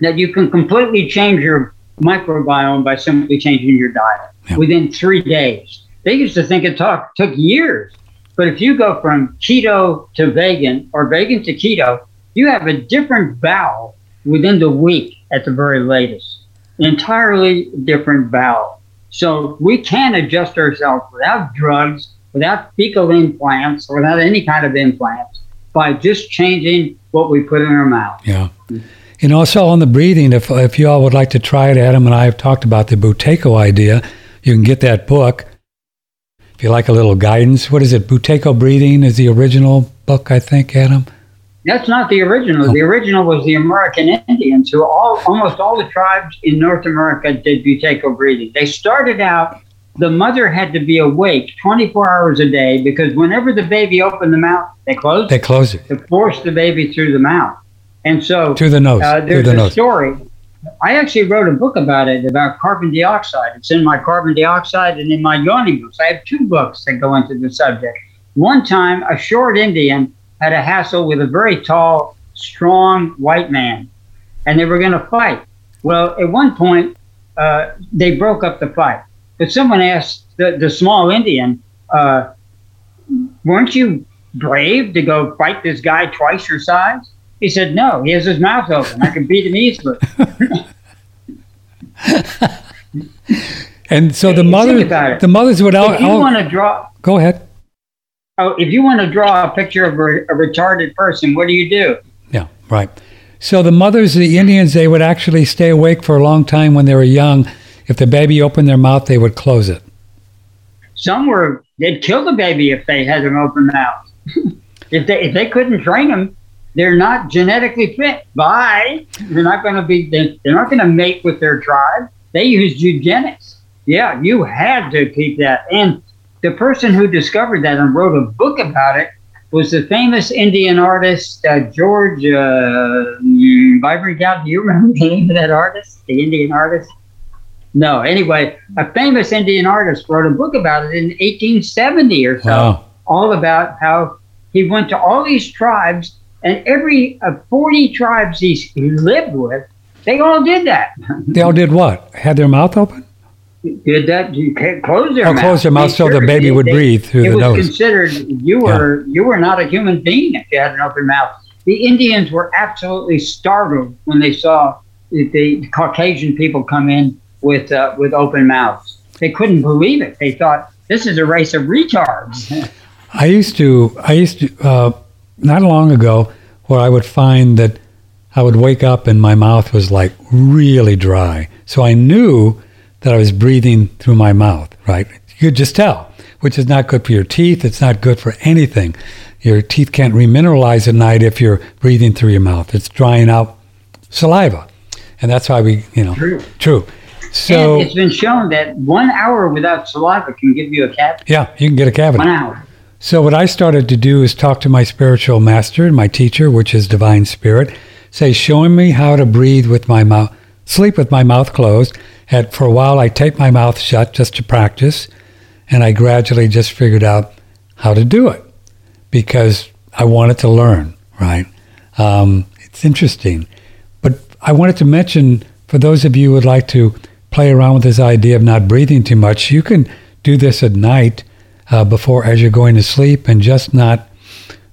that you can completely change your microbiome by simply changing your diet Yeah. within three days. They used to think it took, took years. But if you go from keto to vegan or vegan to keto, you have a different bowel within the week at the very latest. Entirely different bowel. So we can adjust ourselves without drugs, without fecal implants, or without any kind of implants by just changing what we put in our mouth. Yeah. And also on the breathing, if, if you all would like to try it, Adam and I have talked about the Buteyko idea. You can get that book. If you like a little guidance, what is it? Buteyko Breathing is the original book, I think, Adam. That's not the original. The original was the American Indians, who all almost all the tribes in North America did Buteyko breathing. They started out. The mother had to be awake 24 hours a day because whenever the baby opened the mouth, they closed They it close it. to force the baby through the mouth. And so To the nose. uh, to there's the a nose. story. I actually wrote a book about it, about carbon dioxide. It's in my carbon dioxide and in my yawning books. I have two books that go into the subject. One time, a short Indian had a hassle with a very tall, strong white man, and they were going to fight. Well, at one point, uh, they broke up the fight. But someone asked the, the small Indian, uh, weren't you brave to go fight this guy twice your size? He said, no, he has his mouth open. I can beat him easily. And so the mother, about it. the mothers would out. if you want to draw, go ahead. oh, if you want to draw a picture of a, a retarded person, what do you do? Yeah, right. So the mothers, the Indians, they would actually stay awake for a long time when they were young. If the baby opened their mouth, they would close it. Some were they'd kill the baby if they had an open mouth. if they if they couldn't train them, they're not genetically fit. Bye. They're not going to be. they- They're not going to mate with their tribe. They use eugenics. Yeah, you had to keep that. And the person who discovered that and wrote a book about it was the famous Indian artist uh, George uh, Vibrant Do you remember the name of that artist? The Indian artist? No. Anyway, a famous Indian artist wrote a book about it in 1870 or so Wow. all about how he went to all these tribes and every uh, 40 tribes he, he lived with, they all did that. They all did what? Had their mouth open? Did that? You can't close their Oh, mouth. close their mouth so the baby they- would they- breathe through the nose. it was considered you were you were not a human being if you had an open mouth. The Indians were absolutely startled when they saw the Caucasian people come in with uh, with open mouths. They couldn't believe it. They thought this is a race of retards. I used to, I used to, uh, not long ago, where I would find that I would wake up and my mouth was like really dry. So I knew that I was breathing through my mouth, right? You could just tell, which is not good for your teeth. It's not good for anything. Your teeth can't remineralize at night if you're breathing through your mouth. It's drying out saliva. And that's why we, you know, True. true. So, and it's been shown that one hour without saliva can give you a cavity. yeah, you can get a cavity. One hour. So what I started to do is talk to my spiritual master, my teacher, which is divine spirit, say showing me how to breathe with my mouth, sleep with my mouth closed. And for a while, I taped my mouth shut just to practice, and I gradually just figured out how to do it because I wanted to learn. Right? Um, it's interesting, but I wanted to mention for those of you who would like to play around with this idea of not breathing too much, you can do this at night uh, before as you're going to sleep and just not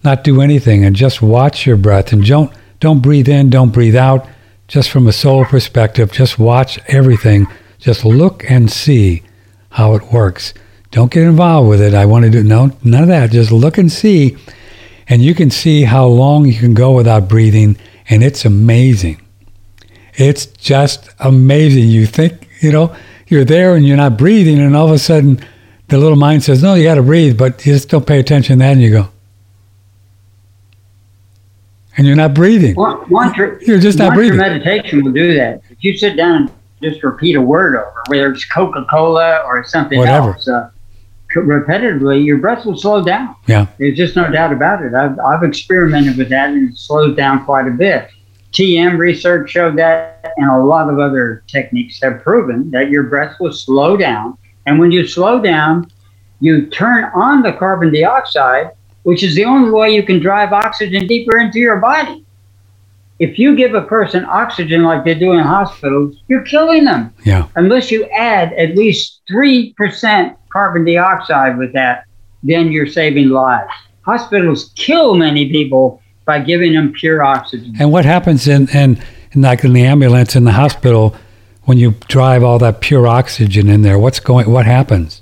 not do anything and just watch your breath and don't don't breathe in don't breathe out. Just from a soul perspective just watch everything. Just look and see how it works. Don't get involved with it. I want to do no none of that. Just look and see. And you can see how long you can go without breathing and it's amazing. It's just amazing. You think you know you're there and you're not breathing and all of a sudden the little mind says, no, you got to breathe, but you just don't pay attention to that, and you go. And you're not breathing. One, one tr- You're just not breathing. meditation will do that. If you sit down and just repeat a word over, whether it's Coca Cola or something Whatever. else, uh, repetitively, your breath will slow down. Yeah. There's just no doubt about it. I've, I've experimented with that and it slowed down quite a bit. TM research showed that, and a lot of other techniques have proven that your breath will slow down. And when you slow down, you turn on the carbon dioxide, which is the only way you can drive oxygen deeper into your body. If you give a person oxygen like they do in hospitals, you're killing them Yeah. unless you add at least 3% carbon dioxide with that, then you're saving lives. Hospitals kill many people by giving them pure oxygen. And what happens in, in, in like in the ambulance in the hospital when you drive all that pure oxygen in there? What's going? What happens?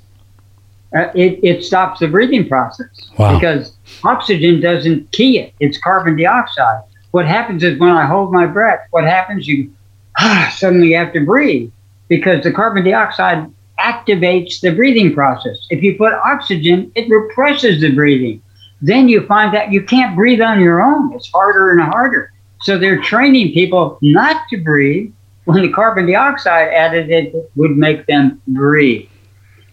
Uh, it, it stops the breathing process Wow. because oxygen doesn't key it, it's carbon dioxide. What happens is when I hold my breath, what happens? You suddenly have to breathe because the carbon dioxide activates the breathing process. If you put oxygen, it represses the breathing. Then you find that you can't breathe on your own. It's harder and harder. So they're training people not to breathe when the carbon dioxide added it would make them breathe.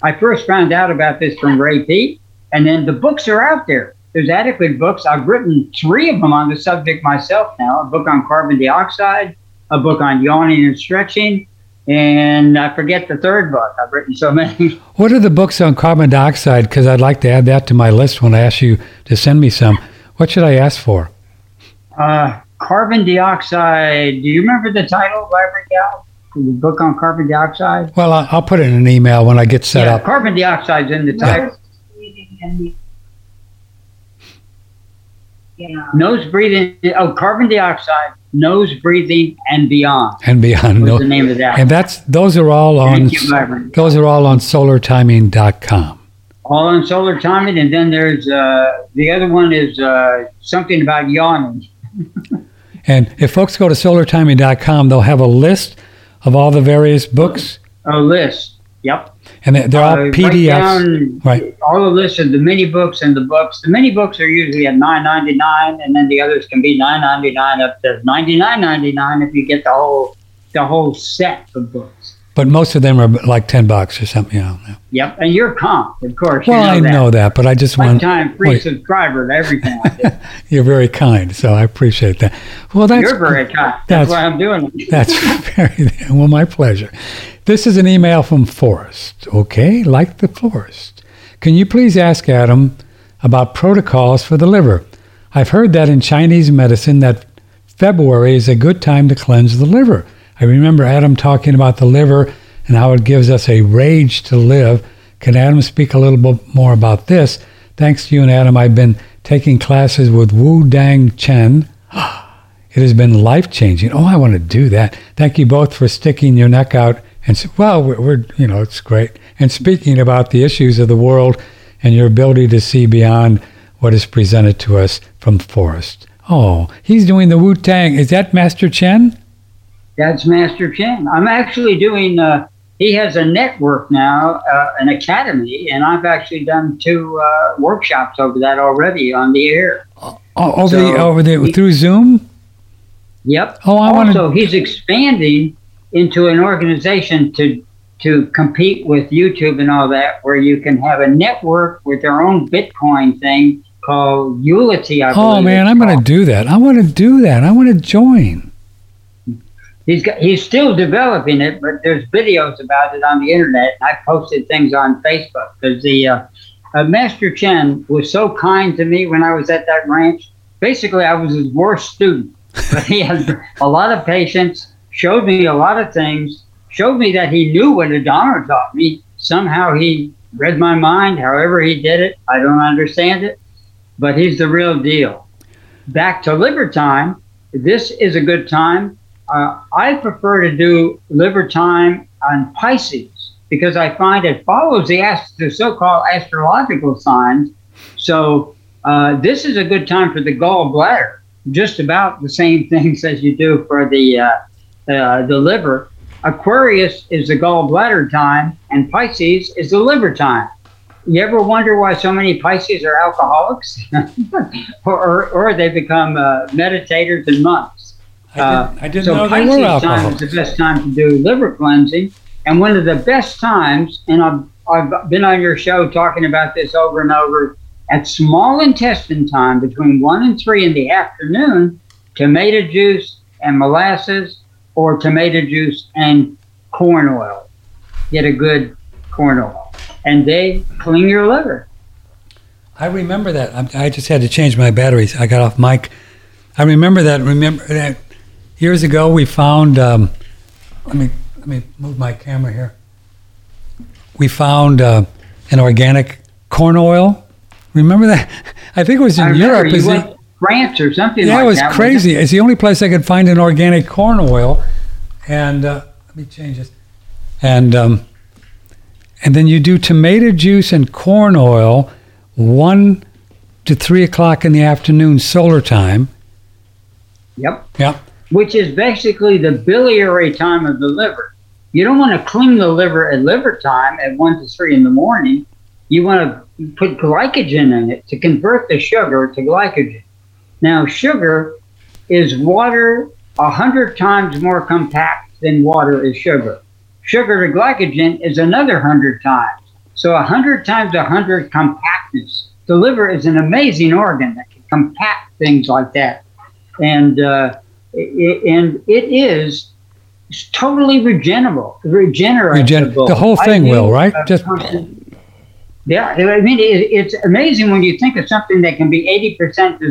I first found out about this from Ray Peat, and then the books are out there. there's adequate books. I've written three of them on the subject myself now. A book on carbon dioxide, a book on yawning and stretching, and I forget the third book. I've written so many. What are the books on carbon dioxide? Because I'd like to add that to my list when I ask you to send me some. What should I ask for? Uh, carbon dioxide. Do you remember the title, Larry Gal? The book on carbon dioxide? Well, I'll, I'll put it in an email when I get set yeah, up. carbon dioxide's in the title. Yeah. Nose breathing. Oh, carbon dioxide, nose breathing, and beyond. and beyond. No, the name of that? and that's those are all on you, those are all on solartiming.com. All on solar timing, and then there's uh, the other one is uh, something about yawning. And if folks go to solartiming.com, they'll have a list of all the various books, A list. Yep. And they're, all Uh, PDFs. Right. All of this of the mini books and the books. The mini books are usually at nine ninety nine, and then the others can be nine ninety nine up to ninety nine ninety nine if you get the whole the whole set of books. But most of them are like ten bucks or something. You know. Yep, and you're comp, of course. Well, you I know that. know that, but I just want Lifetime free wait. subscriber to everything I you're very kind, so I appreciate that. Well, that's You're very kind. That's, that's- why I'm doing it. That's very well, my pleasure. This is an email from Forrest. Okay, like the florist. Can you please ask Adam about protocols for the liver? I've heard that in Chinese medicine that February is a good time to cleanse the liver. I remember Adam talking about the liver and how it gives us a rage to live. Can Adam speak a little bit more about this? Thanks to you and Adam, I've been taking classes with Wu Dang Chen. It has been life changing. Oh, I want to do that. Thank you both for sticking your neck out and s- well, we're, we're you know it's great. And speaking about the issues of the world and your ability to see beyond what is presented to us from Forrest. Oh, he's doing the Wu Tang. Is that Master Chen? That's Master Chen. I'm actually doing. Uh, he has a network now, uh, an academy, and I've actually done two uh, workshops over that already on the air. Oh, over the over the through Zoom. Yep. Oh, I want also, he's expanding into an organization to to compete with YouTube and all that, where you can have a network with their own Bitcoin thing called Unity. Oh man, I'm going to do that. I want to do that. I want to join. He's got, he's still developing it, but there's videos about it on the internet. I posted things on Facebook because the uh, uh, Master Chen was so kind to me when I was at that ranch. Basically, I was his worst student, but he had a lot of patience. Showed me a lot of things. Showed me that he knew what Adama taught me. Somehow he read my mind. However he did it, I don't understand it, but he's the real deal. Back to liver time. This is a good time uh, I prefer to do liver time on Pisces because I find it follows the, ast- the so-called astrological signs. So uh, this is a good time for the gallbladder. Just about the same things as you do for the uh, uh, the liver. Aquarius is the gallbladder time, and Pisces is the liver time. You ever wonder why so many Pisces are alcoholics, or, or, or they become uh, meditators and monks? I didn't, uh, I didn't so know were time is the best time to do liver cleansing, and one of the best times. And I've I've been on your show talking about this over and over. At small intestine time, between one and three in the afternoon, tomato juice and molasses, or tomato juice and corn oil. Get a good corn oil, and they clean your liver. I remember that. I, I just had to change my batteries. I got off mic. I remember that. Remember that years ago we found. Um, let me let me move my camera here. We found uh, an organic corn oil. Remember that? I think it was in Europe. you it- went to France or something yeah, like it was that. crazy. It's the only place I could find an organic corn oil. And uh, let me change this. And um, and then you do tomato juice and corn oil, one to three o'clock in the afternoon, solar time. Yep. Yeah. Which is basically the biliary time of the liver. You don't want to clean the liver at liver time at 1 to 3 in the morning. You want to put glycogen in it to convert the sugar to glycogen. Now, sugar is water a 100 times more compact than water is sugar. Sugar to glycogen is another 100 times. So a 100 times a 100 compactness the liver is an amazing organ that can compact things like that, and uh, and it is totally regenerable, regenerative. the whole thing will, right? Just yeah, I mean, it, it's amazing when you think of something that can be eighty percent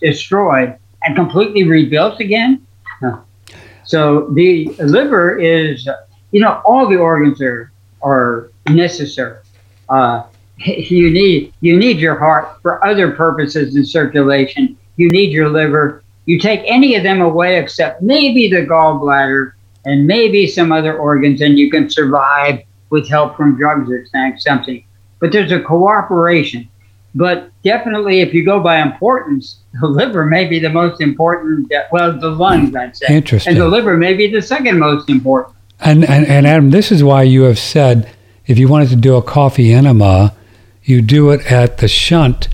destroyed and completely rebuilt again. So the liver is, you know, all the organs are are necessary. Uh, you need you need your heart for other purposes in circulation. You need your liver. You take any of them away except maybe the gallbladder and maybe some other organs, and you can survive with help from drugs or something. But there's a cooperation. But definitely, if you go by importance, the liver may be the most important. Well, the lungs, I'd say. Interesting. And the liver may be the second most important. And, and, and Adam, this is why you have said if you wanted to do a coffee enema, you do it at the shunt,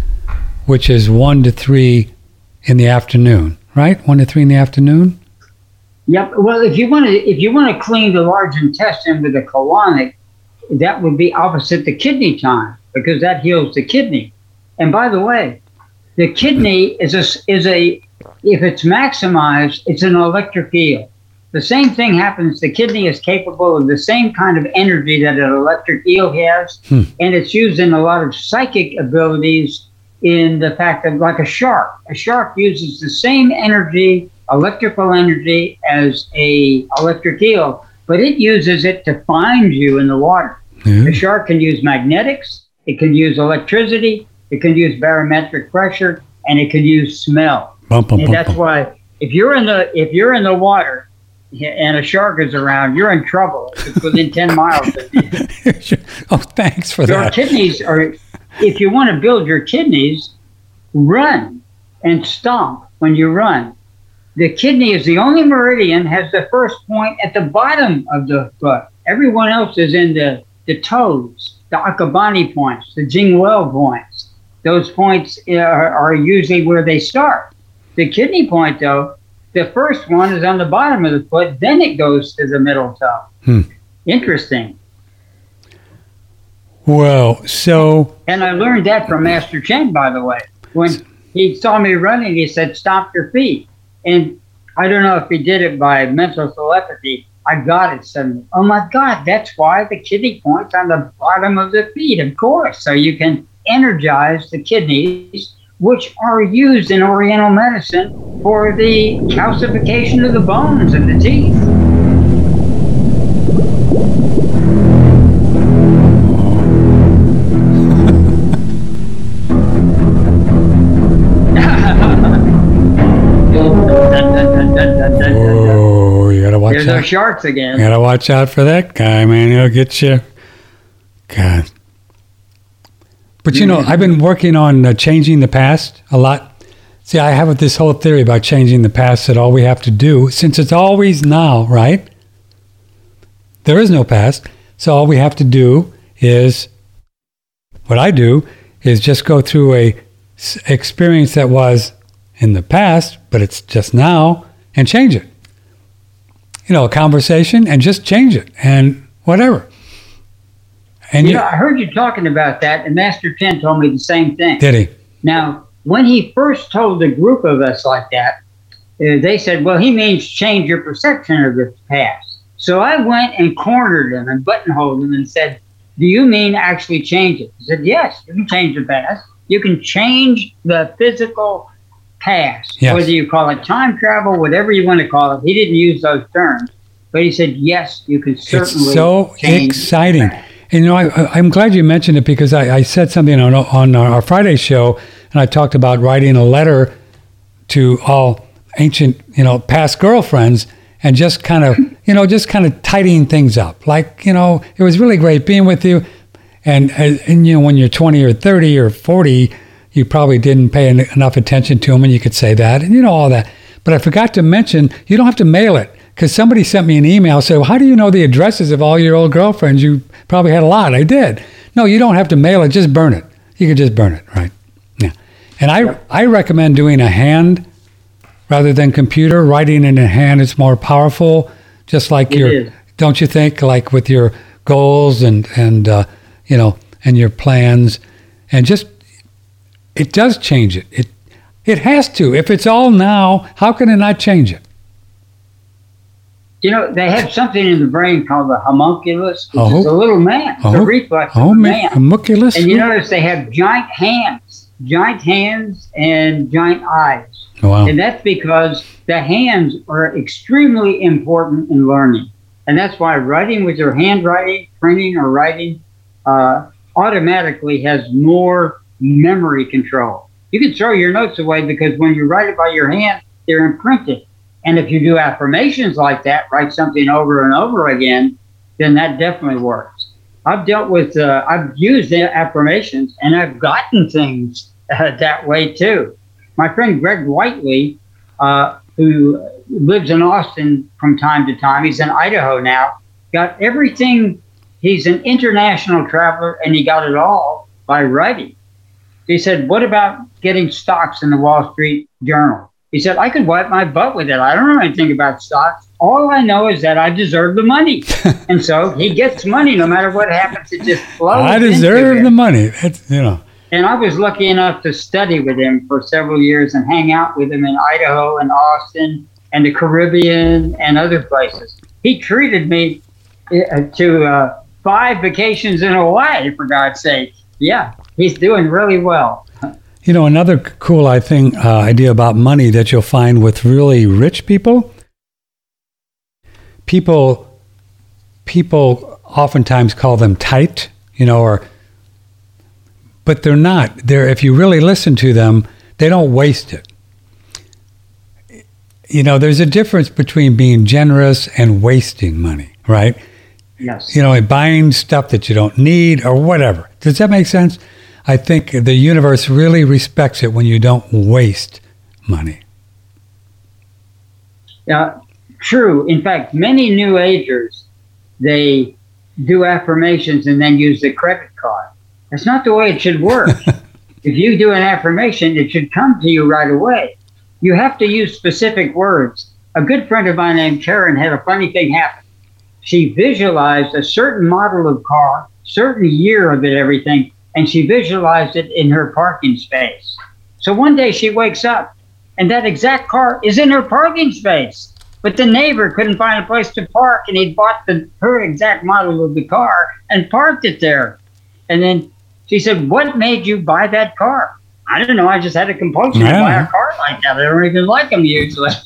which is one to three in the afternoon, right? One to three in the afternoon. Yep. Well, if you want to, if you want to clean the large intestine with a colonic, that would be opposite the kidney time because that heals the kidney. And by the way, the kidney is a is a if it's maximized, it's an electric eel. The same thing happens. The kidney is capable of the same kind of energy that an electric eel has, hmm. and it's used in a lot of psychic abilities. In the fact that, like a shark, a shark uses the same energy, electrical energy, as a electric eel, but it uses it to find you in the water. Hmm. The shark can use magnetics, it can use electricity, it can use barometric pressure, and it can use smell. Bum, bum, and bum, that's why if you're in the if you're in the water and a shark is around, you're in trouble. It's within 10 miles of you. oh, thanks for your that. Your kidneys are, if you want to build your kidneys, run and stomp when you run. The kidney is the only meridian has the first point at the bottom of the foot. Everyone else is in the, the toes, the Akabane points, the Jingwell points. Those points uh, are, are usually where they start. The kidney point, though, the first one is on the bottom of the foot, then it goes to the middle toe. Hmm. Interesting. Well, so. And I learned that from Master Chen, by the way. When he saw me running, he said, Stop your feet. And I don't know if he did it by mental telepathy. I got it suddenly. Oh my God, that's why the kidney point's on the bottom of the feet, of course. So you can energize the kidneys which are used in Oriental medicine for the calcification of the bones and the teeth. Sharks again. You gotta watch out for that guy, man. He'll get you. God. But you know, I've been working on uh, changing the past a lot. See, I have this whole theory about changing the past that all we have to do, since it's always now, right? There is no past. So all we have to do is, what I do is just go through a experience that was in the past, but it's just now, and change it. You know, a conversation and just change it and whatever. And you, know, I heard you talking about that, and Master Chen told me the same thing. Did he? Now, when he first told a group of us like that, uh, they said, well, he means change your perception of the past. So I went and cornered him and buttonholed him and said, do you mean actually change it? He said, yes, you can change the past. You can change the physical past, yes. whether you call it time travel, whatever you want to call it. He didn't use those terms, but he said, yes, you can certainly. It's so exciting. And, you know, I, am glad you mentioned it because I, I, said something on, on our Friday show, and I talked about writing a letter to all ancient, you know, past girlfriends, and just kind of, you know, just kind of tidying things up. Like, you know, it was really great being with you, and and, and you know, when you're 20 or 30 or 40, you probably didn't pay enough attention to them, and you could say that, and you know all that. But I forgot to mention, you don't have to mail it because somebody sent me an email saying, well, "How do you know the addresses of all your old girlfriends? You probably had a lot." I did. No, you don't have to mail it; just burn it. You can just burn it, right? Yeah. And I I recommend doing a hand rather than computer. Writing in a hand It's more powerful. Just like it your, is. don't you think? Like with your goals and and uh, you know and your plans, and just it does change it. It it has to. If it's all now, how can it not change it? You know, they have something in the brain called the homunculus, which Oh. is a little man. It's Oh. a reflex Oh, of a man. homunculus. And you notice they have giant hands, giant hands and giant eyes. wow. And that's because the hands are extremely important in learning. And that's why writing with your handwriting, printing, or writing uh, automatically has more memory control. You can throw your notes away because when you write it by your hand, they're imprinted. And if you do affirmations like that, write something over and over again, then that definitely works. I've dealt with, uh, I've used affirmations and I've gotten things uh, that way too. My friend Greg Whiteley, uh, who lives in Austin from time to time, he's in Idaho now, got everything. He's an international traveler and he got it all by writing. He said, What about getting stocks in the Wall Street Journal? He said, I could wipe my butt with it. I don't know anything about stocks. All I know is that I deserve the money. and so he gets money no matter what happens. It just flows. I deserve the money. That's you know. And I was lucky enough to study with him for several years and hang out with him in Idaho and Austin and the Caribbean and other places. He treated me uh, to uh, five vacations in Hawaii, for God's sake. Yeah, he's doing really well. You know, another cool I think uh, idea about money that you'll find with really rich people. People, people oftentimes call them tight, you know, or but they're not. They're if you really listen to them, they don't waste it. You know, there's a difference between being generous and wasting money, right? Yes. you know, buying stuff that you don't need or whatever. Does that make sense? I think the universe really respects it when you don't waste money. Uh, true. In fact, many New Agers, they do affirmations and then use the credit card. That's not the way it should work. if you do an affirmation, it should come to you right away. You have to use specific words. A good friend of mine named Karen had a funny thing happen. She visualized a certain model of car, certain year of it, everything, and she visualized it in her parking space. So one day she wakes up and that exact car is in her parking space. But the neighbor couldn't find a place to park, and he bought the her exact model of the car and parked it there. And then she said, "What made you buy that car?" I don't know. I just had a compulsion to buy a car like that. I don't even like them usually.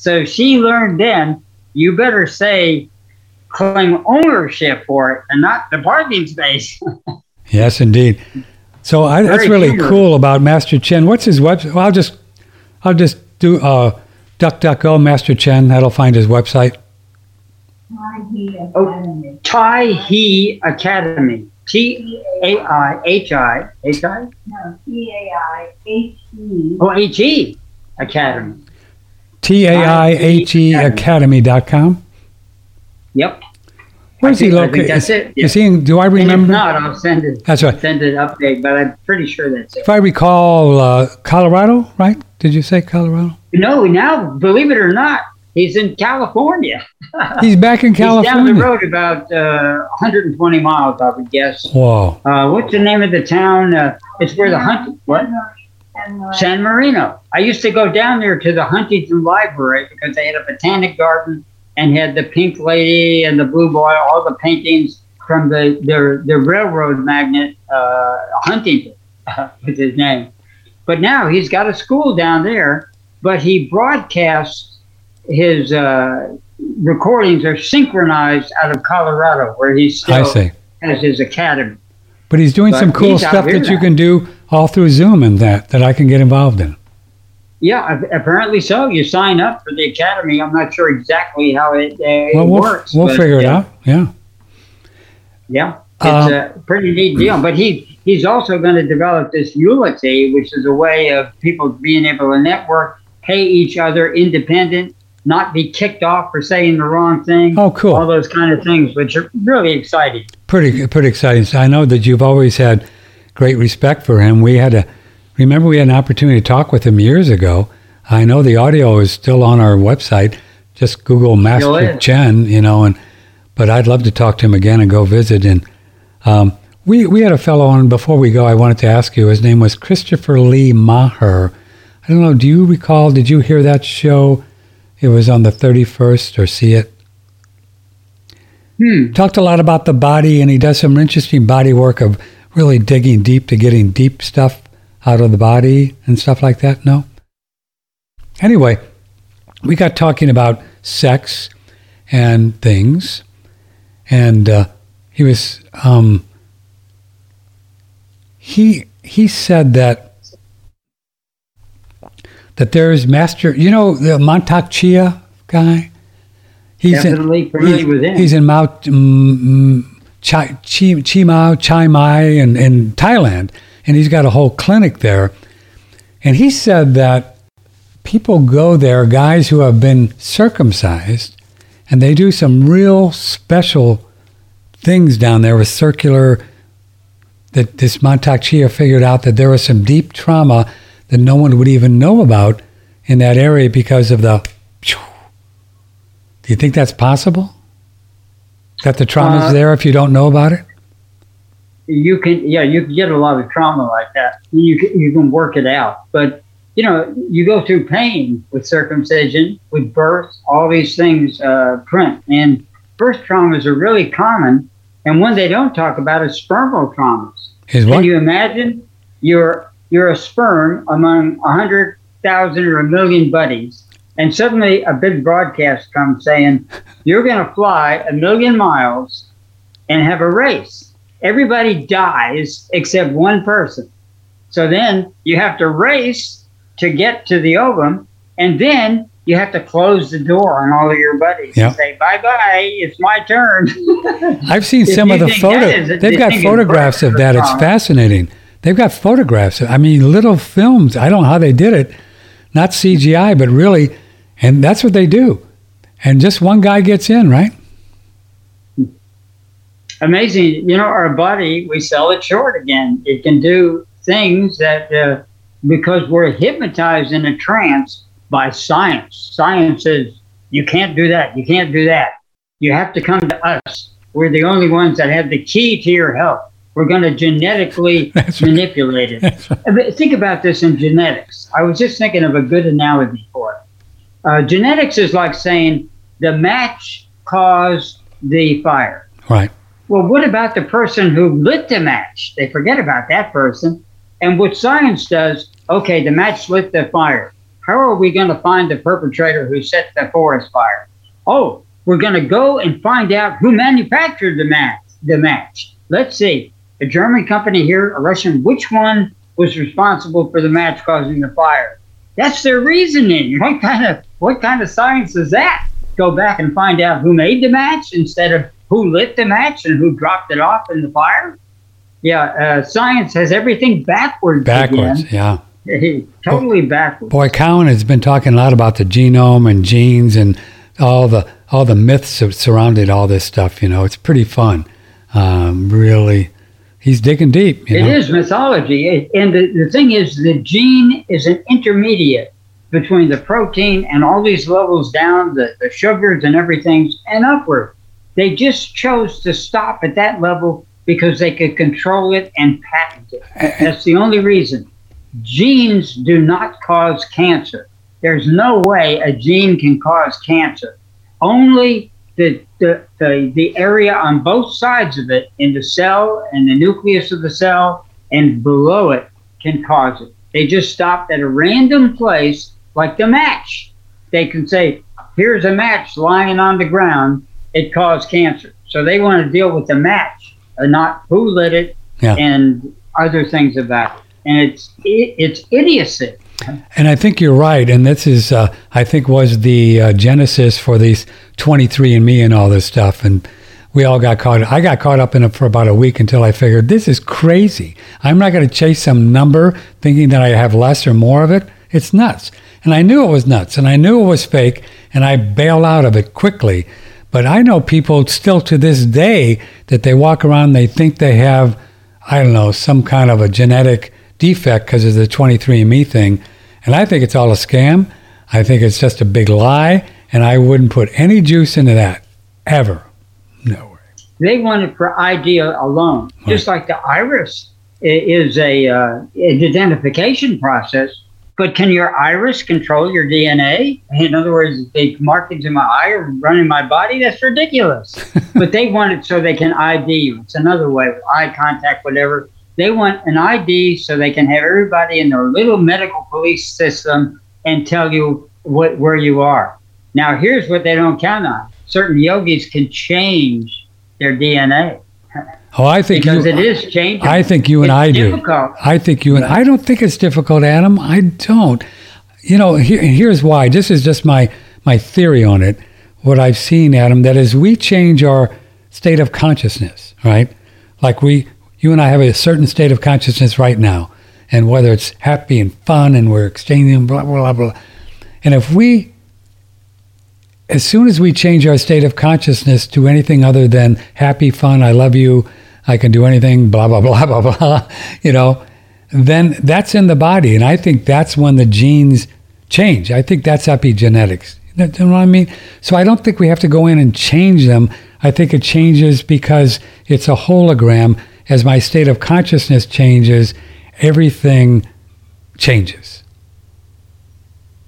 So she learned then, you better say, claim ownership for it and not the parking space. Yes, indeed. So I, that's really humorous. cool about Master Chen. What's his website? Well, I'll just, I'll just do uh, DuckDuckGo Master Chen. That'll find his website. Oh, Tai He Academy. T A I H I H I No, T A I H E. Oh H E Academy. T A I H E Academy.com. Yep. Where's he think- think located? that's it, yeah. is he in, do I And if remember? not, I'll send it. That's right. Send it update, but I'm pretty sure that's it. If I recall, uh, Colorado, right? Did you say Colorado? No, now believe it or not, he's in California. He's back in California. He's down the road about uh, 120 miles, I would guess. Whoa. Uh, what's the name of the town? Uh, it's where the hunt. What? San Marino. I used to go down there to the Huntington Library because they had a botanic garden and had the Pink Lady and the Blue Boy, all the paintings from the their the railroad magnate uh, Huntington, with his name. But now he's got a school down there, but he broadcasts his uh, recordings are synchronized out of Colorado, where he still has his academy. But he's doing But some cool stuff that you can do all through Zoom and that, that I can get involved in. Yeah, apparently so. You sign up for the academy. I'm not sure exactly how it, uh, it Well, we'll, works. we'll but, figure it yeah, out. Yeah. Yeah, it's Um, a pretty neat deal. But he he's also going to develop this Unity, which is a way of people being able to network, pay each other independent, not be kicked off for saying the wrong thing. Oh, cool. All those kind of things, which are really exciting. Pretty, pretty exciting. So I know that you've always had great respect for him. We had a, remember we had an opportunity to talk with him years ago. I know the audio is still on our website. Just Google Master Chen, you know, and, but I'd love to talk to him again and go visit. And um, we we had a fellow on before we go. I wanted to ask you. His name was Christopher Lee Maher. I don't know. Do you recall? Did you hear that show? It was on the thirty first, or see it? Hmm. Talked a lot about the body, and he does some interesting body work of really digging deep to getting deep stuff out of the body and stuff like that. No. Anyway, we got talking about sex and things, and uh, he was um, he he said that that there's master. You know the Mantak Chia guy. He's Definitely familiar he's, with him. He's in Mount um, Chi, Chi, Chi Mau, Chiang Mai, in, in Thailand, and he's got a whole clinic there. And he said that people go there, guys who have been circumcised, and they do some real special things down there with circular. That this Mantak Chia figured out that there was some deep trauma that no one would even know about in that area because of the. Do you think that's possible? That the trauma's Uh, there if you don't know about it? You can yeah you can get a lot of trauma like that. You can, you can work it out. But you know you go through pain with circumcision with birth all these things uh, print. And birth traumas are really common. And one they don't talk about is spermal traumas. Is can you imagine? You're you're a sperm among a hundred thousand or a million buddies and suddenly a big broadcast comes saying you're going to fly a million miles and have a race everybody dies except one person. So then you have to race to get to the ovum, and then you have to close the door on all of your buddies Yeah. and say, bye bye, it's my turn. I've seen some of the think photo. that is a- They've got photographs of that. It's fascinating. They've got photographs. I mean, little films. I don't know how they did it. Not CGI, but really, and that's what they do. And just one guy gets in, right? Amazing. You know, our body, we sell it short again. It can do things that, uh, because we're hypnotized in a trance by science. Science says, you can't do that. You can't do that. You have to come to us. We're the only ones that have the key to your health. We're going to genetically right. manipulate it. Right. Think about this in genetics. I was just thinking of a good analogy for it. Uh, genetics is like saying the match caused the fire. Right. Well, what about the person who lit the match? They forget about that person. And what science does, okay, the match lit the fire. How are we going to find the perpetrator who set the forest fire? Oh, we're going to go and find out who manufactured the match. The match. Let's see, a German company here, a Russian. Which one was responsible for the match causing the fire? That's their reasoning. What kind of what kind of science is that? Go back and find out who made the match instead of who lit the match and who dropped it off in the fire. Yeah, uh, science has everything backwards. Backwards. Yeah. Again. totally backwards. Boy, Cowan has been talking a lot about the genome and genes and all the all the myths that surrounded all this stuff. You know, it's pretty fun. Um, really, he's digging deep. You It know? is mythology. And the, the thing is, the gene is an intermediate between the protein and all these levels down, the, the sugars and everything, and upward. They just chose to stop at that level because they could control it and patent it. That's the only reason. Genes do not cause cancer. There's no way a gene can cause cancer. Only the, the, the, the area on both sides of it, in the cell and the nucleus of the cell and below it, can cause it. They just stopped at a random place, like the match. They can say, here's a match lying on the ground, it caused cancer. So they want to deal with the match, and not who lit it Yeah. and other things about it. And it's it, it's idiocy. And I think you're right. And this is, uh, I think, was the uh, genesis for these 23andMe and all this stuff. And we all got caught. I got caught up in it for about a week until I figured this is crazy. I'm not going to chase some number thinking that I have less or more of it. It's nuts. And I knew it was nuts, and I knew it was fake, and I bailed out of it quickly. But I know people still to this day that they walk around, they think they have, I don't know, some kind of a genetic defect because of the 23andMe thing. And I think it's all a scam. I think it's just a big lie. And I wouldn't put any juice into that ever. No way. They want it for ID alone, just like the iris is a uh, identification process. But can your iris control your DNA? In other words, if the markings in my eye are running my body. That's ridiculous. but they want it so they can ID you. It's another way, eye contact, whatever. They want an ID so they can have everybody in their little medical police system and tell you what where you are. Now, here's what they don't count on: certain yogis can change their DNA Oh, I think because you, it is changing. I think you and It's I do. I think you and I don't think it's difficult, Adam. I don't. You know, here, here's why. This is just my my theory on it. What I've seen, Adam, that is we change our state of consciousness, right? Like we, you and I have a certain state of consciousness right now, and whether it's happy and fun, and we're exchanging blah blah blah blah. And if we, as soon as we change our state of consciousness to anything other than happy, fun, I love you, I can do anything, blah, blah, blah, blah, blah, you know, then that's in the body. And I think that's when the genes change. I think that's epigenetics. You know what I mean? So I don't think we have to go in and change them. I think it changes because it's a hologram. As my state of consciousness changes, everything changes.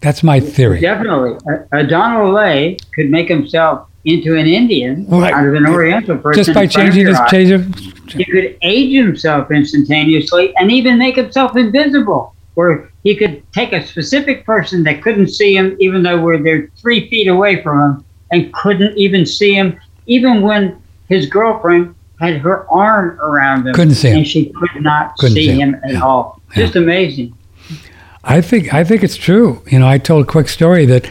That's my theory. Definitely. A, Donald Lay could make himself into an Indian Right. out of an Oriental person. Just by in front of changing his change of, He could age himself instantaneously and even make himself invisible. Or he could take a specific person that couldn't see him, even though we're they're three feet away from him, and couldn't even see him, even when his girlfriend had her arm around him. Couldn't see him. And she could not Couldn't see, him, him. at Yeah. all. Yeah. Just amazing. I think I think it's true. You know, I told a quick story that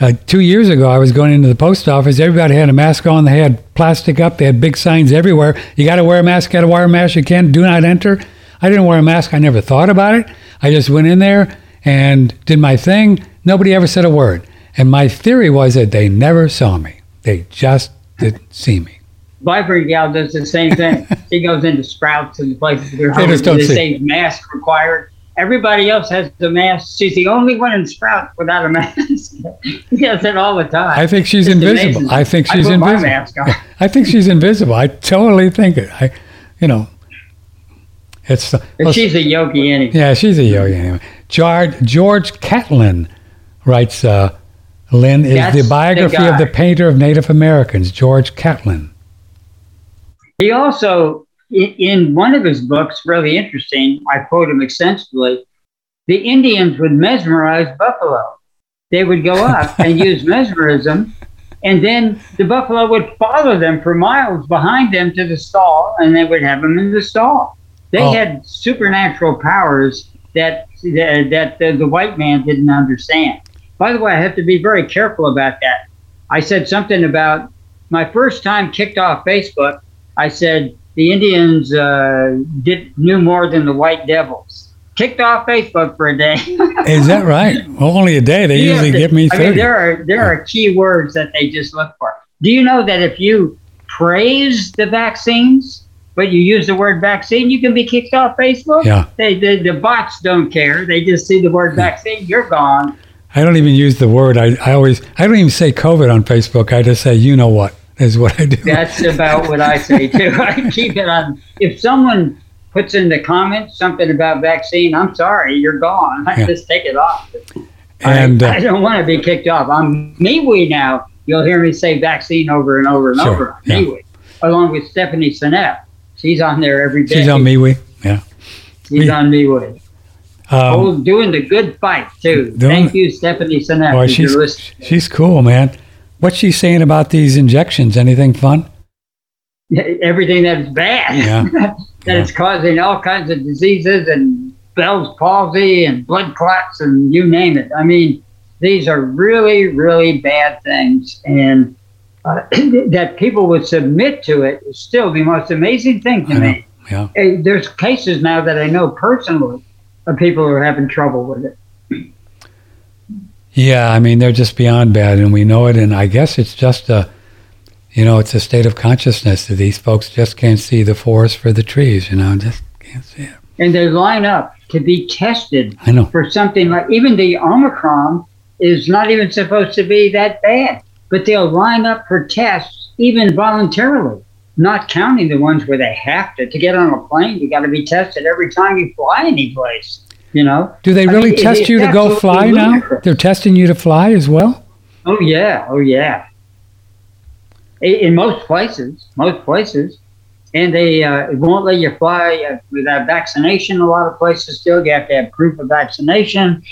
uh, two years ago I was going into the post office. Everybody had a mask on. They had plastic up. They had big signs everywhere. You got to wear a mask. Got to wear a mask. You can't. Do not enter. I didn't wear a mask. I never thought about it. I just went in there and did my thing. Nobody ever said a word. And my theory was that they never saw me. They just didn't see me. Viper gal does the same thing. she goes into Sprouts and places where They just don't they see. say mask required. Everybody else has the mask. She's the only one in Sprout without a mask. she does it all the time. I think she's It's invisible. amazing. I think I she's my invisible. I think she's invisible. I totally think it. I, you know, it's. But well, she's a yogi anyway. Yeah, she's a yogi anyway. George, George Catlin writes, uh, Lynn is That's the the biography of the painter of Native Americans, George Catlin. He also, i- in one of his books, really interesting, I quote him extensively, the Indians would mesmerize buffalo. They would go up and use mesmerism, and then the buffalo would follow them for miles behind them to the stall, and they would have them in the stall. They Oh. had supernatural powers that that, that the, the white man didn't understand. By the way, I have to be very careful about that. I said something about my first time kicked off Facebook. I said the Indians uh, did knew more than the white devils. Kicked off Facebook for a day. Is that right? Well, only a day. They usually to- give me I mean, there are there are key words that they just look for. Do you know that if you praise the vaccines, but you use the word vaccine, you can be kicked off Facebook? Yeah. They, the the bots don't care. They just see the word vaccine, you're gone. I don't even use the word. I, I always, I don't even say COVID on Facebook. I just say, you know what, is what I do. That's about what I say too. I keep it on. If someone puts in the comments something about vaccine, I'm sorry, you're gone. I Yeah. just take it off. and I, I uh, don't want to be kicked off. I'm MeWe now. You'll hear me say vaccine over and over and Sure, over on yeah. MeWe, along with Stephanie Seneff. She's on there every day. she's on MeWe. Yeah. She's Me- on MeWe. Um, oh, doing the good fight too. Doing- Thank you, Stephanie Seneff. boy, she's, she's cool, man. What's she saying about these injections? Anything fun? everything that's bad. Yeah. that Yeah. it's causing all kinds of diseases and Bell's palsy and blood clots and you name it. I mean, these are really, really bad things. And uh, that people would submit to it is still the most amazing thing to I know. me. Yeah. There's cases now that I know personally of people who are having trouble with it. Yeah, I mean they're just beyond bad, and we know it. And I guess it's just a, you know, it's a state of consciousness that these folks just can't see the forest for the trees. You know, just can't see it. And they line up to be tested I know. for something like even the Omicron is not even supposed to be that bad, but they'll line up for tests even voluntarily. not counting the ones where they have to. To get on a plane, you got to be tested every time you fly any place. You know? Do they I really mean, test it's you to go fly now? They're testing you to fly as well? Oh yeah, oh yeah. I- In most places, most places, and they uh, won't let you fly uh, without vaccination. A lot of places still, you have to have proof of vaccination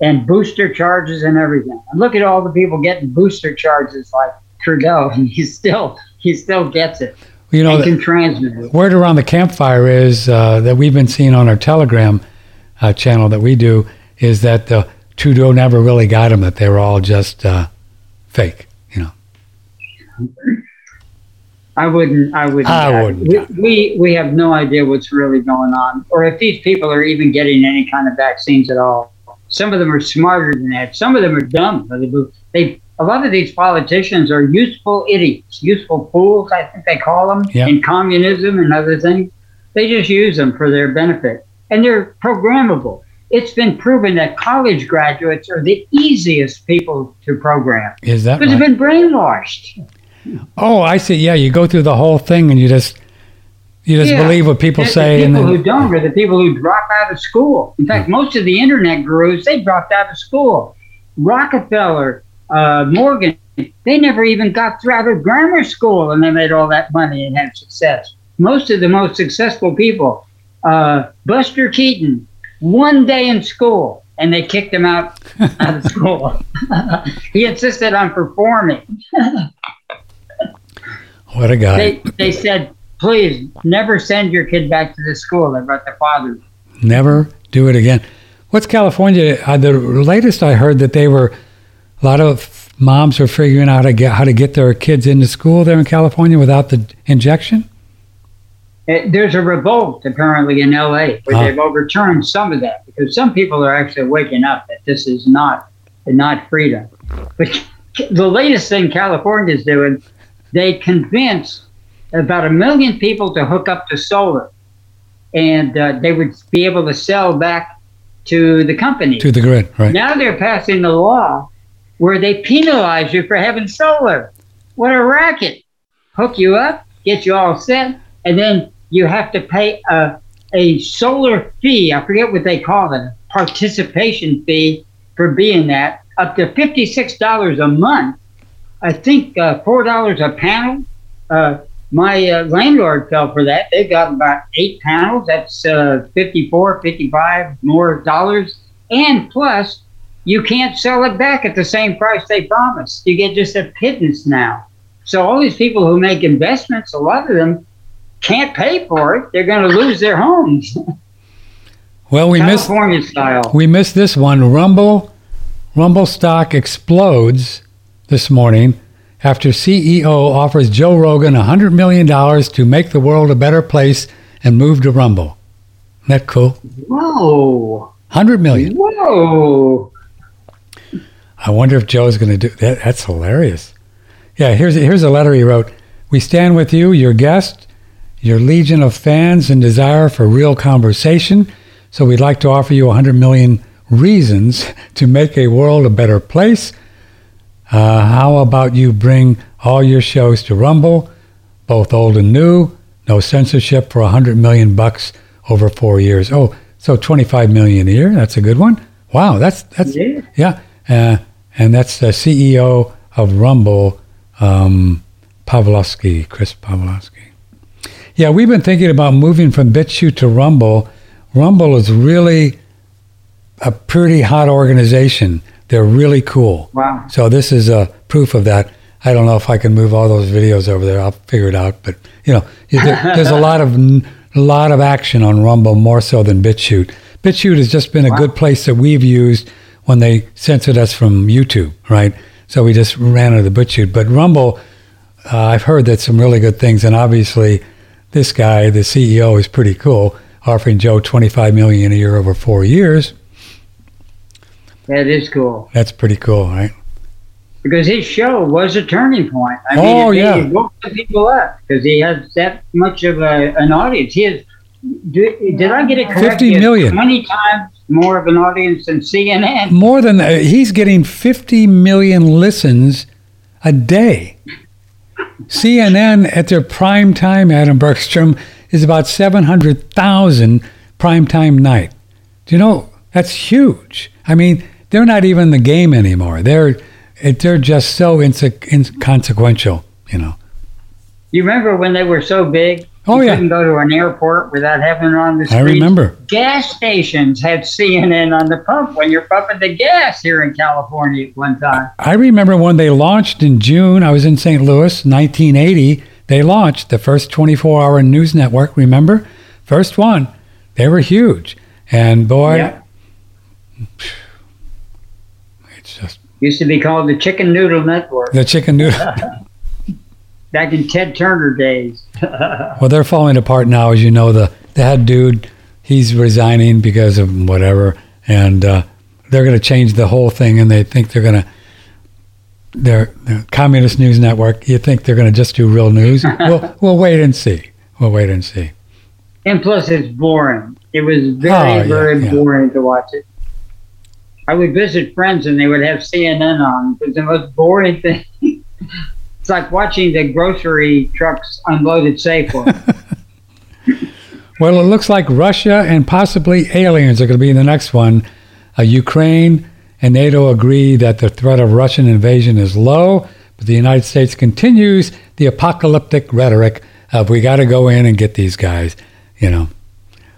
and booster charges and everything. And look at all the people getting booster charges like Trudeau, and he still he still gets it You know, and can transmit it. word around the campfire is uh, that we've been seeing on our Telegram uh, channel that we do is that the Trudeau never really got them, that they were all just uh, fake, you know. I wouldn't. I wouldn't. I wouldn't. We, we we have no idea what's really going on, or if these people are even getting any kind of vaccines at all. Some of them are smarter than that. Some of them are dumb. They, they a lot of these politicians are useful idiots, useful fools. I think they call them Yeah. in communism and other things. They just use them for their benefit, and they're programmable. It's been proven that college graduates are the easiest people to program Is that because right? they've been brainwashed. Oh, I see. Yeah, you go through the whole thing and you just you just Yeah. believe what people The- say, The people then who don't are the people who drop out of school. In fact, most of the internet gurus they dropped out of school. Rockefeller, uh, Morgan, they never even got through out of grammar school, and they made all that money and had success. Most of the most successful people, uh, Buster Keaton, one day in school, and they kicked him out out of school. he insisted on performing. what a guy. They they said, please never send your kid back to the school. They brought the father. Never do it again. What's California? Uh, the latest I heard that they were a lot of moms are figuring out how to get how to get their kids into school there in California without the injection. Uh, There's a revolt apparently in LA where they've overturned some of that because some people are actually waking up that this is not not freedom. But the latest thing California is doing, they convinced about a million people to hook up to solar, and uh, they would be able to sell back to the company. To the grid, right? Now they're passing the law where they penalize you for having solar. What a racket! Hook you up, get you all set, and then you have to pay a, a solar fee. I forget what they call it, participation fee for being that, up to $56 a month. I think uh, $4 a panel. Uh, my uh, landlord fell for that. They've got about eight panels. That's uh, 54, 55 more dollars. And plus, you can't sell it back at the same price they promised. You get just a pittance now. So all these people who make investments, a lot of them can't pay for it. They're going to lose their homes, Well, we missed style. we missed this one. Rumble Rumble stock explodes this morning after CEO offers Joe Rogan $100 million to make the world a better place and move to Rumble. Isn't that cool? Whoa, 100 million. whoa! I wonder if Joe's going to do that. That's hilarious. Yeah, here's here's a letter he wrote. We stand with you, your guest, your legion of fans and desire for real conversation. So we'd like to offer you 100 million reasons to make a world a better place. Uh, how about you bring all your shows to Rumble, both old and new, no censorship for 100 million bucks over four years. Oh, so 25 million a year. That's a good one. Wow, that's that's Yeah. yeah, uh, and that's the CEO of Rumble, um, Pavlovski, Chris Pavlovski. Yeah, we've been thinking about moving from BitChute to Rumble. Rumble is really a pretty hot organization. They're really cool. Wow. So this is a proof of that. I don't know if I can move all those videos over there. I'll figure it out. But you know, there, there's a lot of a lot of action on Rumble, more so than BitChute. BitChute has just been a Wow. good place that we've used when they censored us from YouTube, right? So we just ran out of the BitChute. But Rumble, uh, I've heard that some really good things, and obviously, this guy, the CEO, is pretty cool, offering Joe 25 million a year over four years. That is cool That's pretty cool, right? because his show was a turning point. I Oh, mean, it, yeah. it woke the people up because he has that much of a, an audience. He has. Do, did I get it correct? 50 He. Twenty times more of an audience than CNN. More than that, he's getting 50 million listens a day. CNN at their prime time, Adam Bergstrom, is about 700,000 prime time night. Do you know that's huge? I mean, they're not even the game anymore. They're they're just so inconsequential, you know. You remember when they were so big? Oh, you yeah. couldn't go to an airport without having it on the I remember. Gas stations had CNN on the pump when you're pumping the gas here in California at one time. I remember when they launched in June. I was in St. Louis, 1980. They launched the first 24-hour news network. Remember, first one. They were huge, and boy, Yeah. it's just Used to be called the Chicken Noodle Network the chicken noodle. back in Ted Turner days. well, they're falling apart now, as you know. The head dude, he's resigning because of whatever, and uh, they're going to change the whole thing. And they think they're going to. Their, their communist news network. You think they're going to just do real news? we'll we'll wait and see. We'll wait and see. And plus, it's boring. It was very, Oh, very yeah. boring to watch it. I would visit friends and they would have CNN on. It was the most boring thing. It's like watching the grocery trucks unloaded safely. Well, it looks like Russia and possibly aliens are going to be in the next one. Uh, Ukraine and NATO agree that the threat of Russian invasion is low, but the United States continues the apocalyptic rhetoric of we got to go in and get these guys. You know,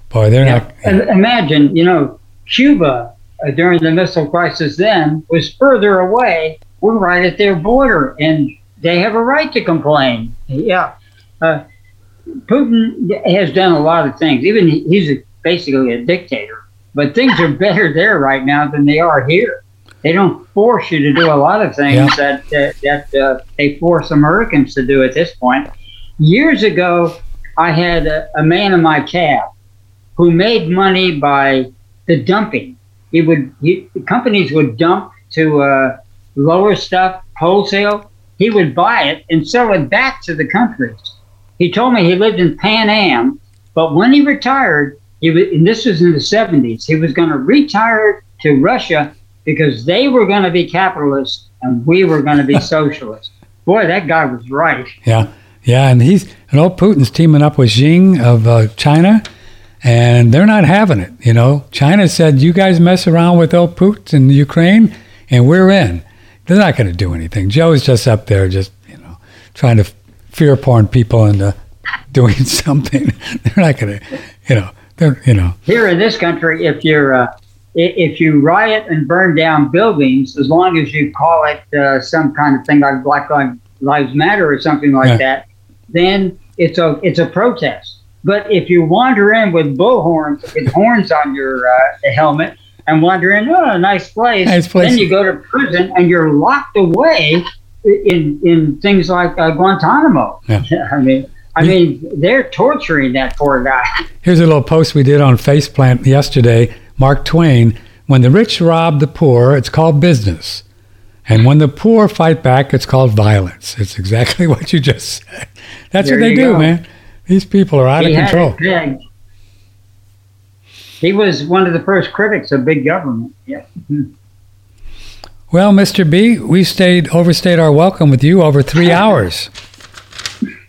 boy, they're Yeah. not. Imagine, you know, Cuba uh, during the missile crisis then was further away. We're right at their border, and they have a right to complain. Yeah. Uh, Putin has done a lot of things. Even he's a, basically a dictator, but things are better there right now than they are here. They don't force you to do a lot of things Yeah. that that, that uh, they force Americans to do at this point. Years ago, I had a, a man in my cab who made money by the dumping. He would he, companies would dump to uh, lower stuff wholesale. He would buy it and sell it back to the countries. He told me he lived in Panama, but when he retired, he was, and this was in the 70s. He was going to retire to Russia because they were going to be capitalists and we were going to be socialists. Boy, that guy was right. Yeah, yeah, and he's and old Putin's teaming up with Xi of uh, China, and they're not having it. You know, China said you guys mess around with old Putin in Ukraine, and we're in. They're not going to do anything. Joe's just up there, just you know, trying to fear porn people into doing something. they're not going to, you know, they're you know, here in this country, if you're uh, if you riot and burn down buildings, as long as you call it uh, some kind of thing like Black Lives Matter or something like Yeah. that, then it's a it's a protest. But if you wander in with bullhorns with horns on your uh, helmet and wander in, oh, a nice place, Nice place. then you go to prison and you're locked away in in things like uh, Guantanamo. Yeah. I mean. I mean, they're torturing that poor guy. Here's a little post we did on Faceplant yesterday. Mark Twain, when the rich rob the poor, it's called business. And when the poor fight back, it's called violence. It's exactly what you just said. That's There what they do, go. man. These people are out he of control. He was one of the first critics of big government. Yeah. Hmm. Well, Mr. B, we stayed overstayed our welcome with you over three hours.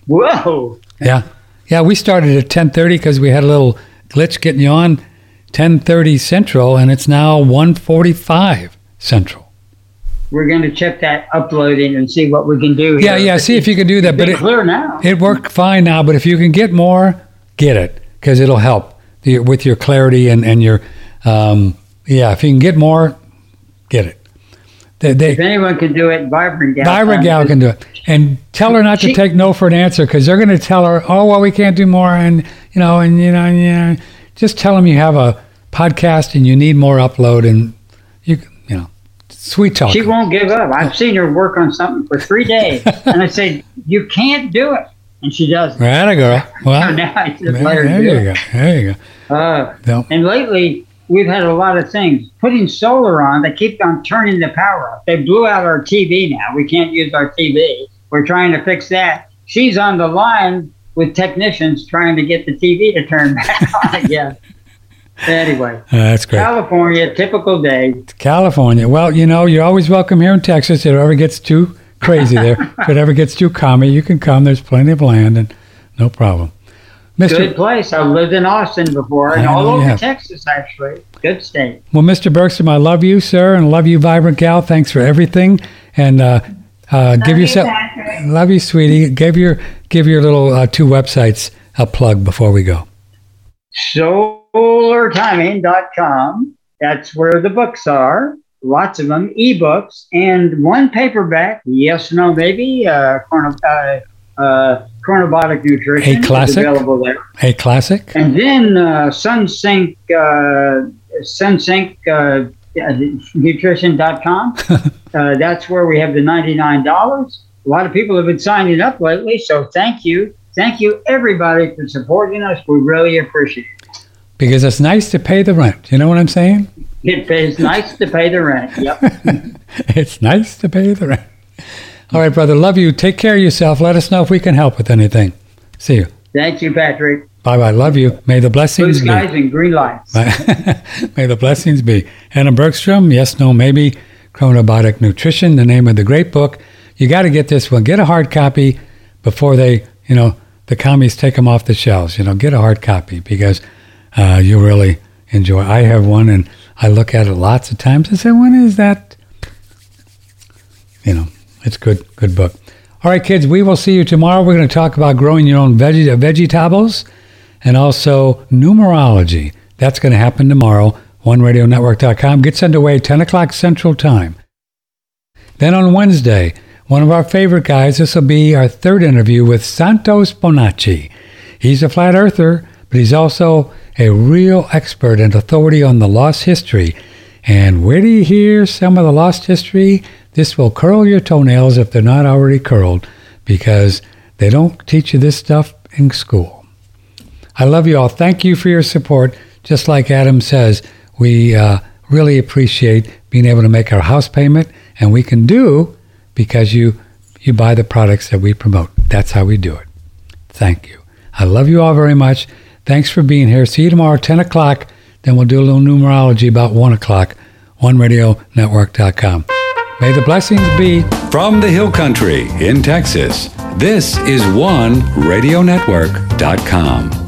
Whoa. Yeah. Yeah, we started at 10:30 because we had a little glitch getting you on 10:30 Central, and it's now 1:45 Central. We're going to check that uploading and see what we can do. Yeah, here. yeah. See if you can do that. But It's it, clear now. It worked fine now, but if you can get more, get it because it'll help with your clarity and and your um, yeah. If you can get more, get it. They, if anyone can do it, Vibrant Gal. Myra Gal can do it, and tell her not to take no for an answer because they're going to tell her, oh well, we can't do more, and you know, and you know, and, you know, just tell them you have a podcast and you need more upload, and you you know, sweet talk. She won't give up. I've seen her work on something for three days, and I said, "You can't do it," and she does. Right, girl. Well, now I just there, let her there do you it. go. There you go. Uh, No. And lately, we've had a lot of things. Putting solar on, they keep on turning the power off. They blew out our TV now. We can't use our TV. We're trying to fix that. She's on the line with technicians trying to get the TV to turn back on again. Anyway, Uh, that's great. California, typical day. California. Well, you know, you're always welcome here in Texas. If it ever gets too crazy there. if it ever gets too calmy, you can come. There's plenty of land and no problem. Mr. Good place. I've lived in Austin before and all over have. Texas, actually. Good state. Well, Mr. Bergstrom, I love you, sir, and love you, Vibrant Gal. Thanks for everything. And uh, uh, give Love you, yourself, love you, sweetie. Give your give your little uh, two websites a plug before we go. solartiming.com. That's where the books are. Lots of them, ebooks, and one paperback. Yes, no, maybe. Uh, chrono, uh, uh, Chronobotic Nutrition. A classic? available there. A classic. And then uh, Sunsync, uh, Sunsync uh, Nutrition.com. uh, that's where we have the $99. A lot of people have been signing up lately, so thank you. Thank you, everybody, for supporting us. We really appreciate it. Because it's nice to pay the rent. You know what I'm saying? It pays nice to pay the rent. Yep. it's nice to pay the rent. All right, brother. Love you. Take care of yourself. Let us know if we can help with anything. See you. Thank you, Patrick. Bye bye. Love you. May the Blue blessings be. skies and green lights. May the blessings be. Anna Bergstrom, yes, no, maybe. Chronobotic Nutrition, the name of the great book. You got to get this one. Get a hard copy before they, you know, the commies take them off the shelves. You know, get a hard copy because uh, you'll really enjoy. I have one and I look at it lots of times and say, when is that? You know, it's good, good book. All right, kids, we will see you tomorrow. We're going to talk about growing your own veggie, uh, vegetables and also numerology. That's going to happen tomorrow. OneRadioNetwork.com gets underway 10 o'clock Central Time. Then on Wednesday, one of our favorite guys, this will be our third interview with Santos Bonacci. He's a flat earther, but he's also a real expert and authority on the lost history. And where do you hear some of the lost history? This will curl your toenails if they're not already curled because they don't teach you this stuff in school. I love you all. Thank you for your support. Just like Adam says, we uh, really appreciate being able to make our house payment, and we can do because you you buy the products that we promote. That's how we do it. Thank you. I love you all very much. Thanks for being here. See you tomorrow, 10 o'clock. Then we'll do a little numerology about 1 o'clock. OneRadioNetwork.com. May the blessings be. From the Hill Country in Texas, this is OneRadioNetwork.com.